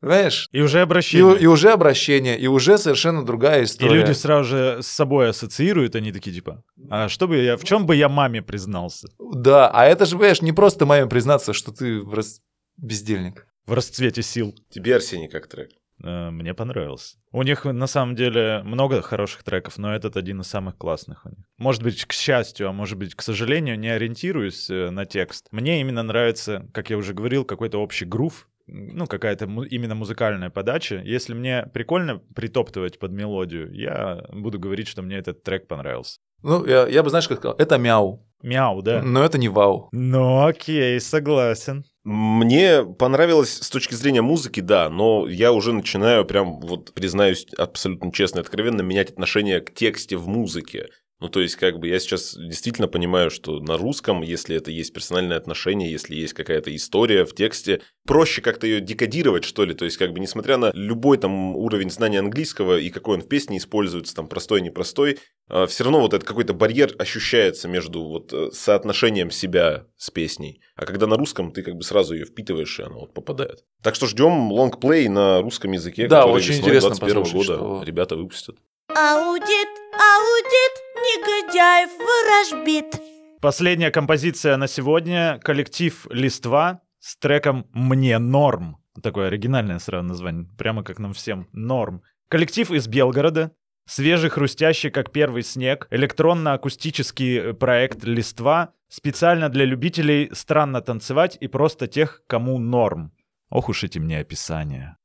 [SPEAKER 3] Понимаешь?
[SPEAKER 1] И уже
[SPEAKER 3] И,
[SPEAKER 1] обращение.
[SPEAKER 3] и уже обращение, и уже совершенно другая
[SPEAKER 1] И
[SPEAKER 3] история.
[SPEAKER 1] люди сразу же с собой ассоциируют, они такие типа, а что бы я, в чем бы я маме признался?
[SPEAKER 3] Да, а это же, понимаешь, не просто маме признаться, что ты рас- бездельник.
[SPEAKER 1] В расцвете сил.
[SPEAKER 2] Тебе, Арсений, как трек?
[SPEAKER 1] Э, Мне понравился. У них на самом деле много хороших треков, но этот один из самых классных у них. Может быть, к счастью, а может быть, к сожалению, не ориентируюсь э, на текст. Мне именно нравится, как я уже говорил, какой-то общий грув, ну, какая-то му- именно музыкальная подача. Если мне прикольно притоптывать под мелодию, я буду говорить, что мне этот трек понравился.
[SPEAKER 3] Ну, я, я бы, знаешь, как сказал, это мяу,
[SPEAKER 1] Мяу, да?
[SPEAKER 3] но это не вау.
[SPEAKER 1] Ну, окей, согласен.
[SPEAKER 2] Мне понравилось с точки зрения музыки, да, но я уже начинаю прям, вот признаюсь абсолютно честно и откровенно, менять отношение к тексте в музыке. Ну, то есть, как бы я сейчас действительно понимаю, что на русском, если это есть персональное отношение, если есть какая-то история в тексте, проще как-то ее декодировать, что ли. То есть, как бы, несмотря на любой там уровень знания английского и какой он в песне используется, там, простой, непростой, все равно вот этот какой-то барьер ощущается между вот э, соотношением себя с песней. А когда на русском, ты как бы сразу ее впитываешь, и она вот попадает. Так что ждем лонгплей на русском языке,
[SPEAKER 3] Да,
[SPEAKER 2] который
[SPEAKER 3] очень интересно
[SPEAKER 2] 21
[SPEAKER 3] послушать,
[SPEAKER 2] года
[SPEAKER 3] что-
[SPEAKER 2] ребята выпустят.
[SPEAKER 5] Аудит, аудит, негодяев ворожбит.
[SPEAKER 1] Последняя композиция на сегодня. Коллектив «Листва» с треком «Мне норм». Такое оригинальное сразу название. Прямо как нам всем. Норм. Коллектив из Белгорода. Свежий, хрустящий, как первый снег. Электронно-акустический э, проект «Листва». Специально для любителей странно танцевать и просто тех, кому норм. Ох уж эти мне описания.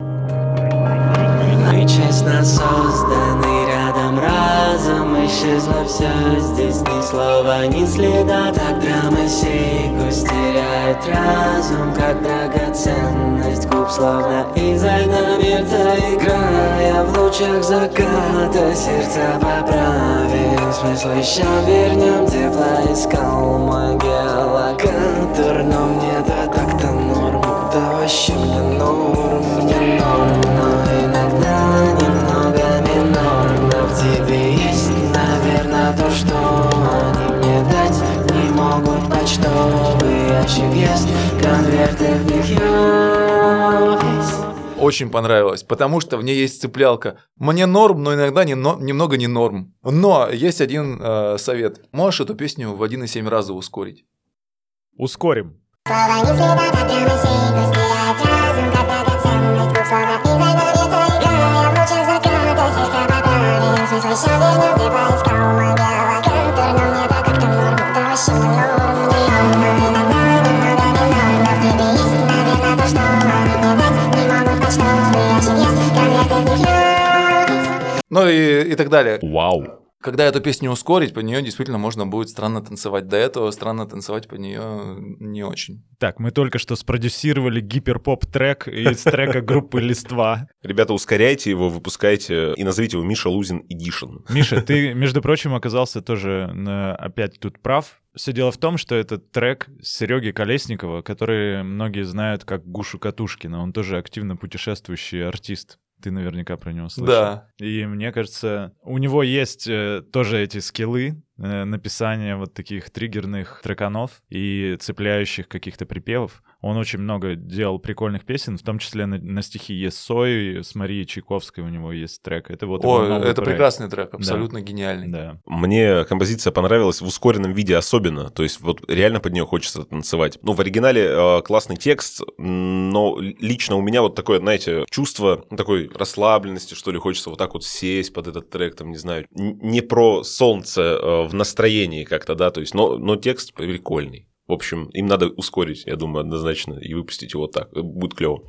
[SPEAKER 6] Мы честно созданы разом Исчезло все здесь ни слова, ни следа Так прямо секунд теряет разум Как драгоценность губ словно изо льда бьется Играя в лучах заката. Сердце поправим Смысл еще вернем Тепло искал мой геолокатор Но мне это так-то норм Да вообще мне норм Мне норм, ящик есть Конверты в них есть
[SPEAKER 3] Очень понравилось, потому что в ней есть цеплялка. Мне норм, но иногда не но- немного не норм. Но есть один э, совет. Можешь эту песню в 1,7 раза ускорить?
[SPEAKER 1] Ускорим.
[SPEAKER 3] Ну и, и так далее.
[SPEAKER 2] Вау.
[SPEAKER 3] Когда эту песню ускорить, по нее действительно можно будет странно танцевать. До этого странно танцевать по нее не очень.
[SPEAKER 1] Так, мы только что спродюсировали гиперпоп-трек из трека группы «Листва».
[SPEAKER 2] Ребята, ускоряйте его, выпускайте и назовите его Миша Лузин Эдишн.
[SPEAKER 1] Миша, ты, между прочим, оказался тоже опять тут прав. Все дело в том, что это трек Сереги Колесникова, который многие знают как Гушу Катушкина. Он тоже активно путешествующий артист. Ты наверняка про него слышал.
[SPEAKER 3] Да.
[SPEAKER 1] И мне кажется, у него есть э, тоже эти скиллы э, написания вот таких триггерных треканов и цепляющих каких-то припевов. Он очень много делал прикольных песен, в том числе на, на стихи Есой, с Марией Чайковской у него есть трек. Это вот
[SPEAKER 3] О, это
[SPEAKER 1] проект.
[SPEAKER 3] прекрасный трек, абсолютно гениальный.
[SPEAKER 1] Да.
[SPEAKER 2] Мне композиция понравилась в ускоренном виде особенно. То есть вот реально под нее хочется танцевать. Ну, в оригинале э, классный текст, но лично у меня вот такое, знаете, чувство ну, такой расслабленности, что ли, хочется вот так вот сесть под этот трек, там, не знаю, не про солнце э, в настроении как-то, да, то есть, но, но текст прикольный. В общем, им надо ускорить, я думаю, однозначно, и выпустить его так. Будет клево.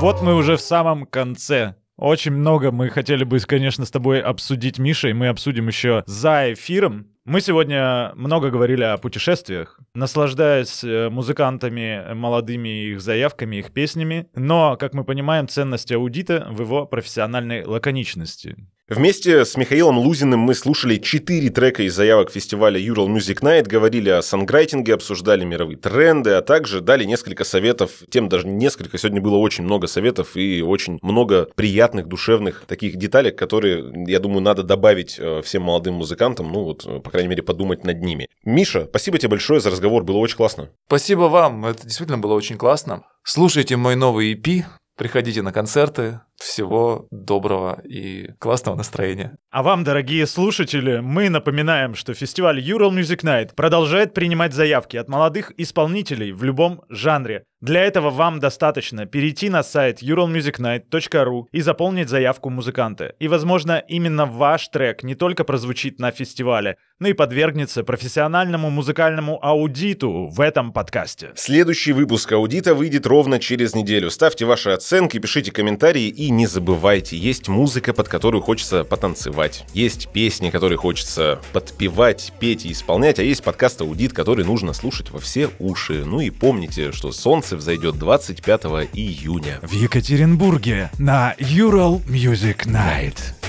[SPEAKER 1] Вот мы уже в самом конце. Очень много мы хотели бы, конечно, с тобой обсудить, Миша, и мы обсудим еще за эфиром. Мы сегодня много говорили о путешествиях, наслаждаясь э, музыкантами молодыми, их заявками, их песнями, но, как мы понимаем, ценность аудита в его профессиональной лаконичности.
[SPEAKER 2] Вместе с Михаилом Лузиным мы слушали четыре трека из заявок фестиваля Ural Music Night, говорили о санграйтинге, обсуждали мировые тренды, а также дали несколько советов, тем даже не несколько, сегодня было очень много советов и очень много приятных, душевных таких деталек, которые, я думаю, надо добавить э, всем молодым музыкантам, ну вот, э, по крайней мере, подумать над ними. Миша, спасибо тебе большое за разговор, было очень классно.
[SPEAKER 3] Спасибо вам, это действительно было очень классно. Слушайте мой новый EP, приходите на концерты. Всего доброго и классного настроения.
[SPEAKER 1] А вам, дорогие слушатели, мы напоминаем, что фестиваль Ural Music Night продолжает принимать заявки от молодых исполнителей в любом жанре. Для этого вам достаточно перейти на сайт uralmusicnight.ru и заполнить заявку музыканта. И, возможно, именно ваш трек не только прозвучит на фестивале, но и подвергнется профессиональному музыкальному аудиту в этом подкасте.
[SPEAKER 2] Следующий выпуск аудита выйдет ровно через неделю. Ставьте ваши оценки, пишите комментарии и не забывайте, есть музыка, под которую хочется потанцевать. Есть песни, которые хочется подпевать, петь и исполнять, а есть подкаст «Аудит», который нужно слушать во все уши. Ну и помните, что солнце взойдет 25 июня.
[SPEAKER 1] В Екатеринбурге на Ural Music Night.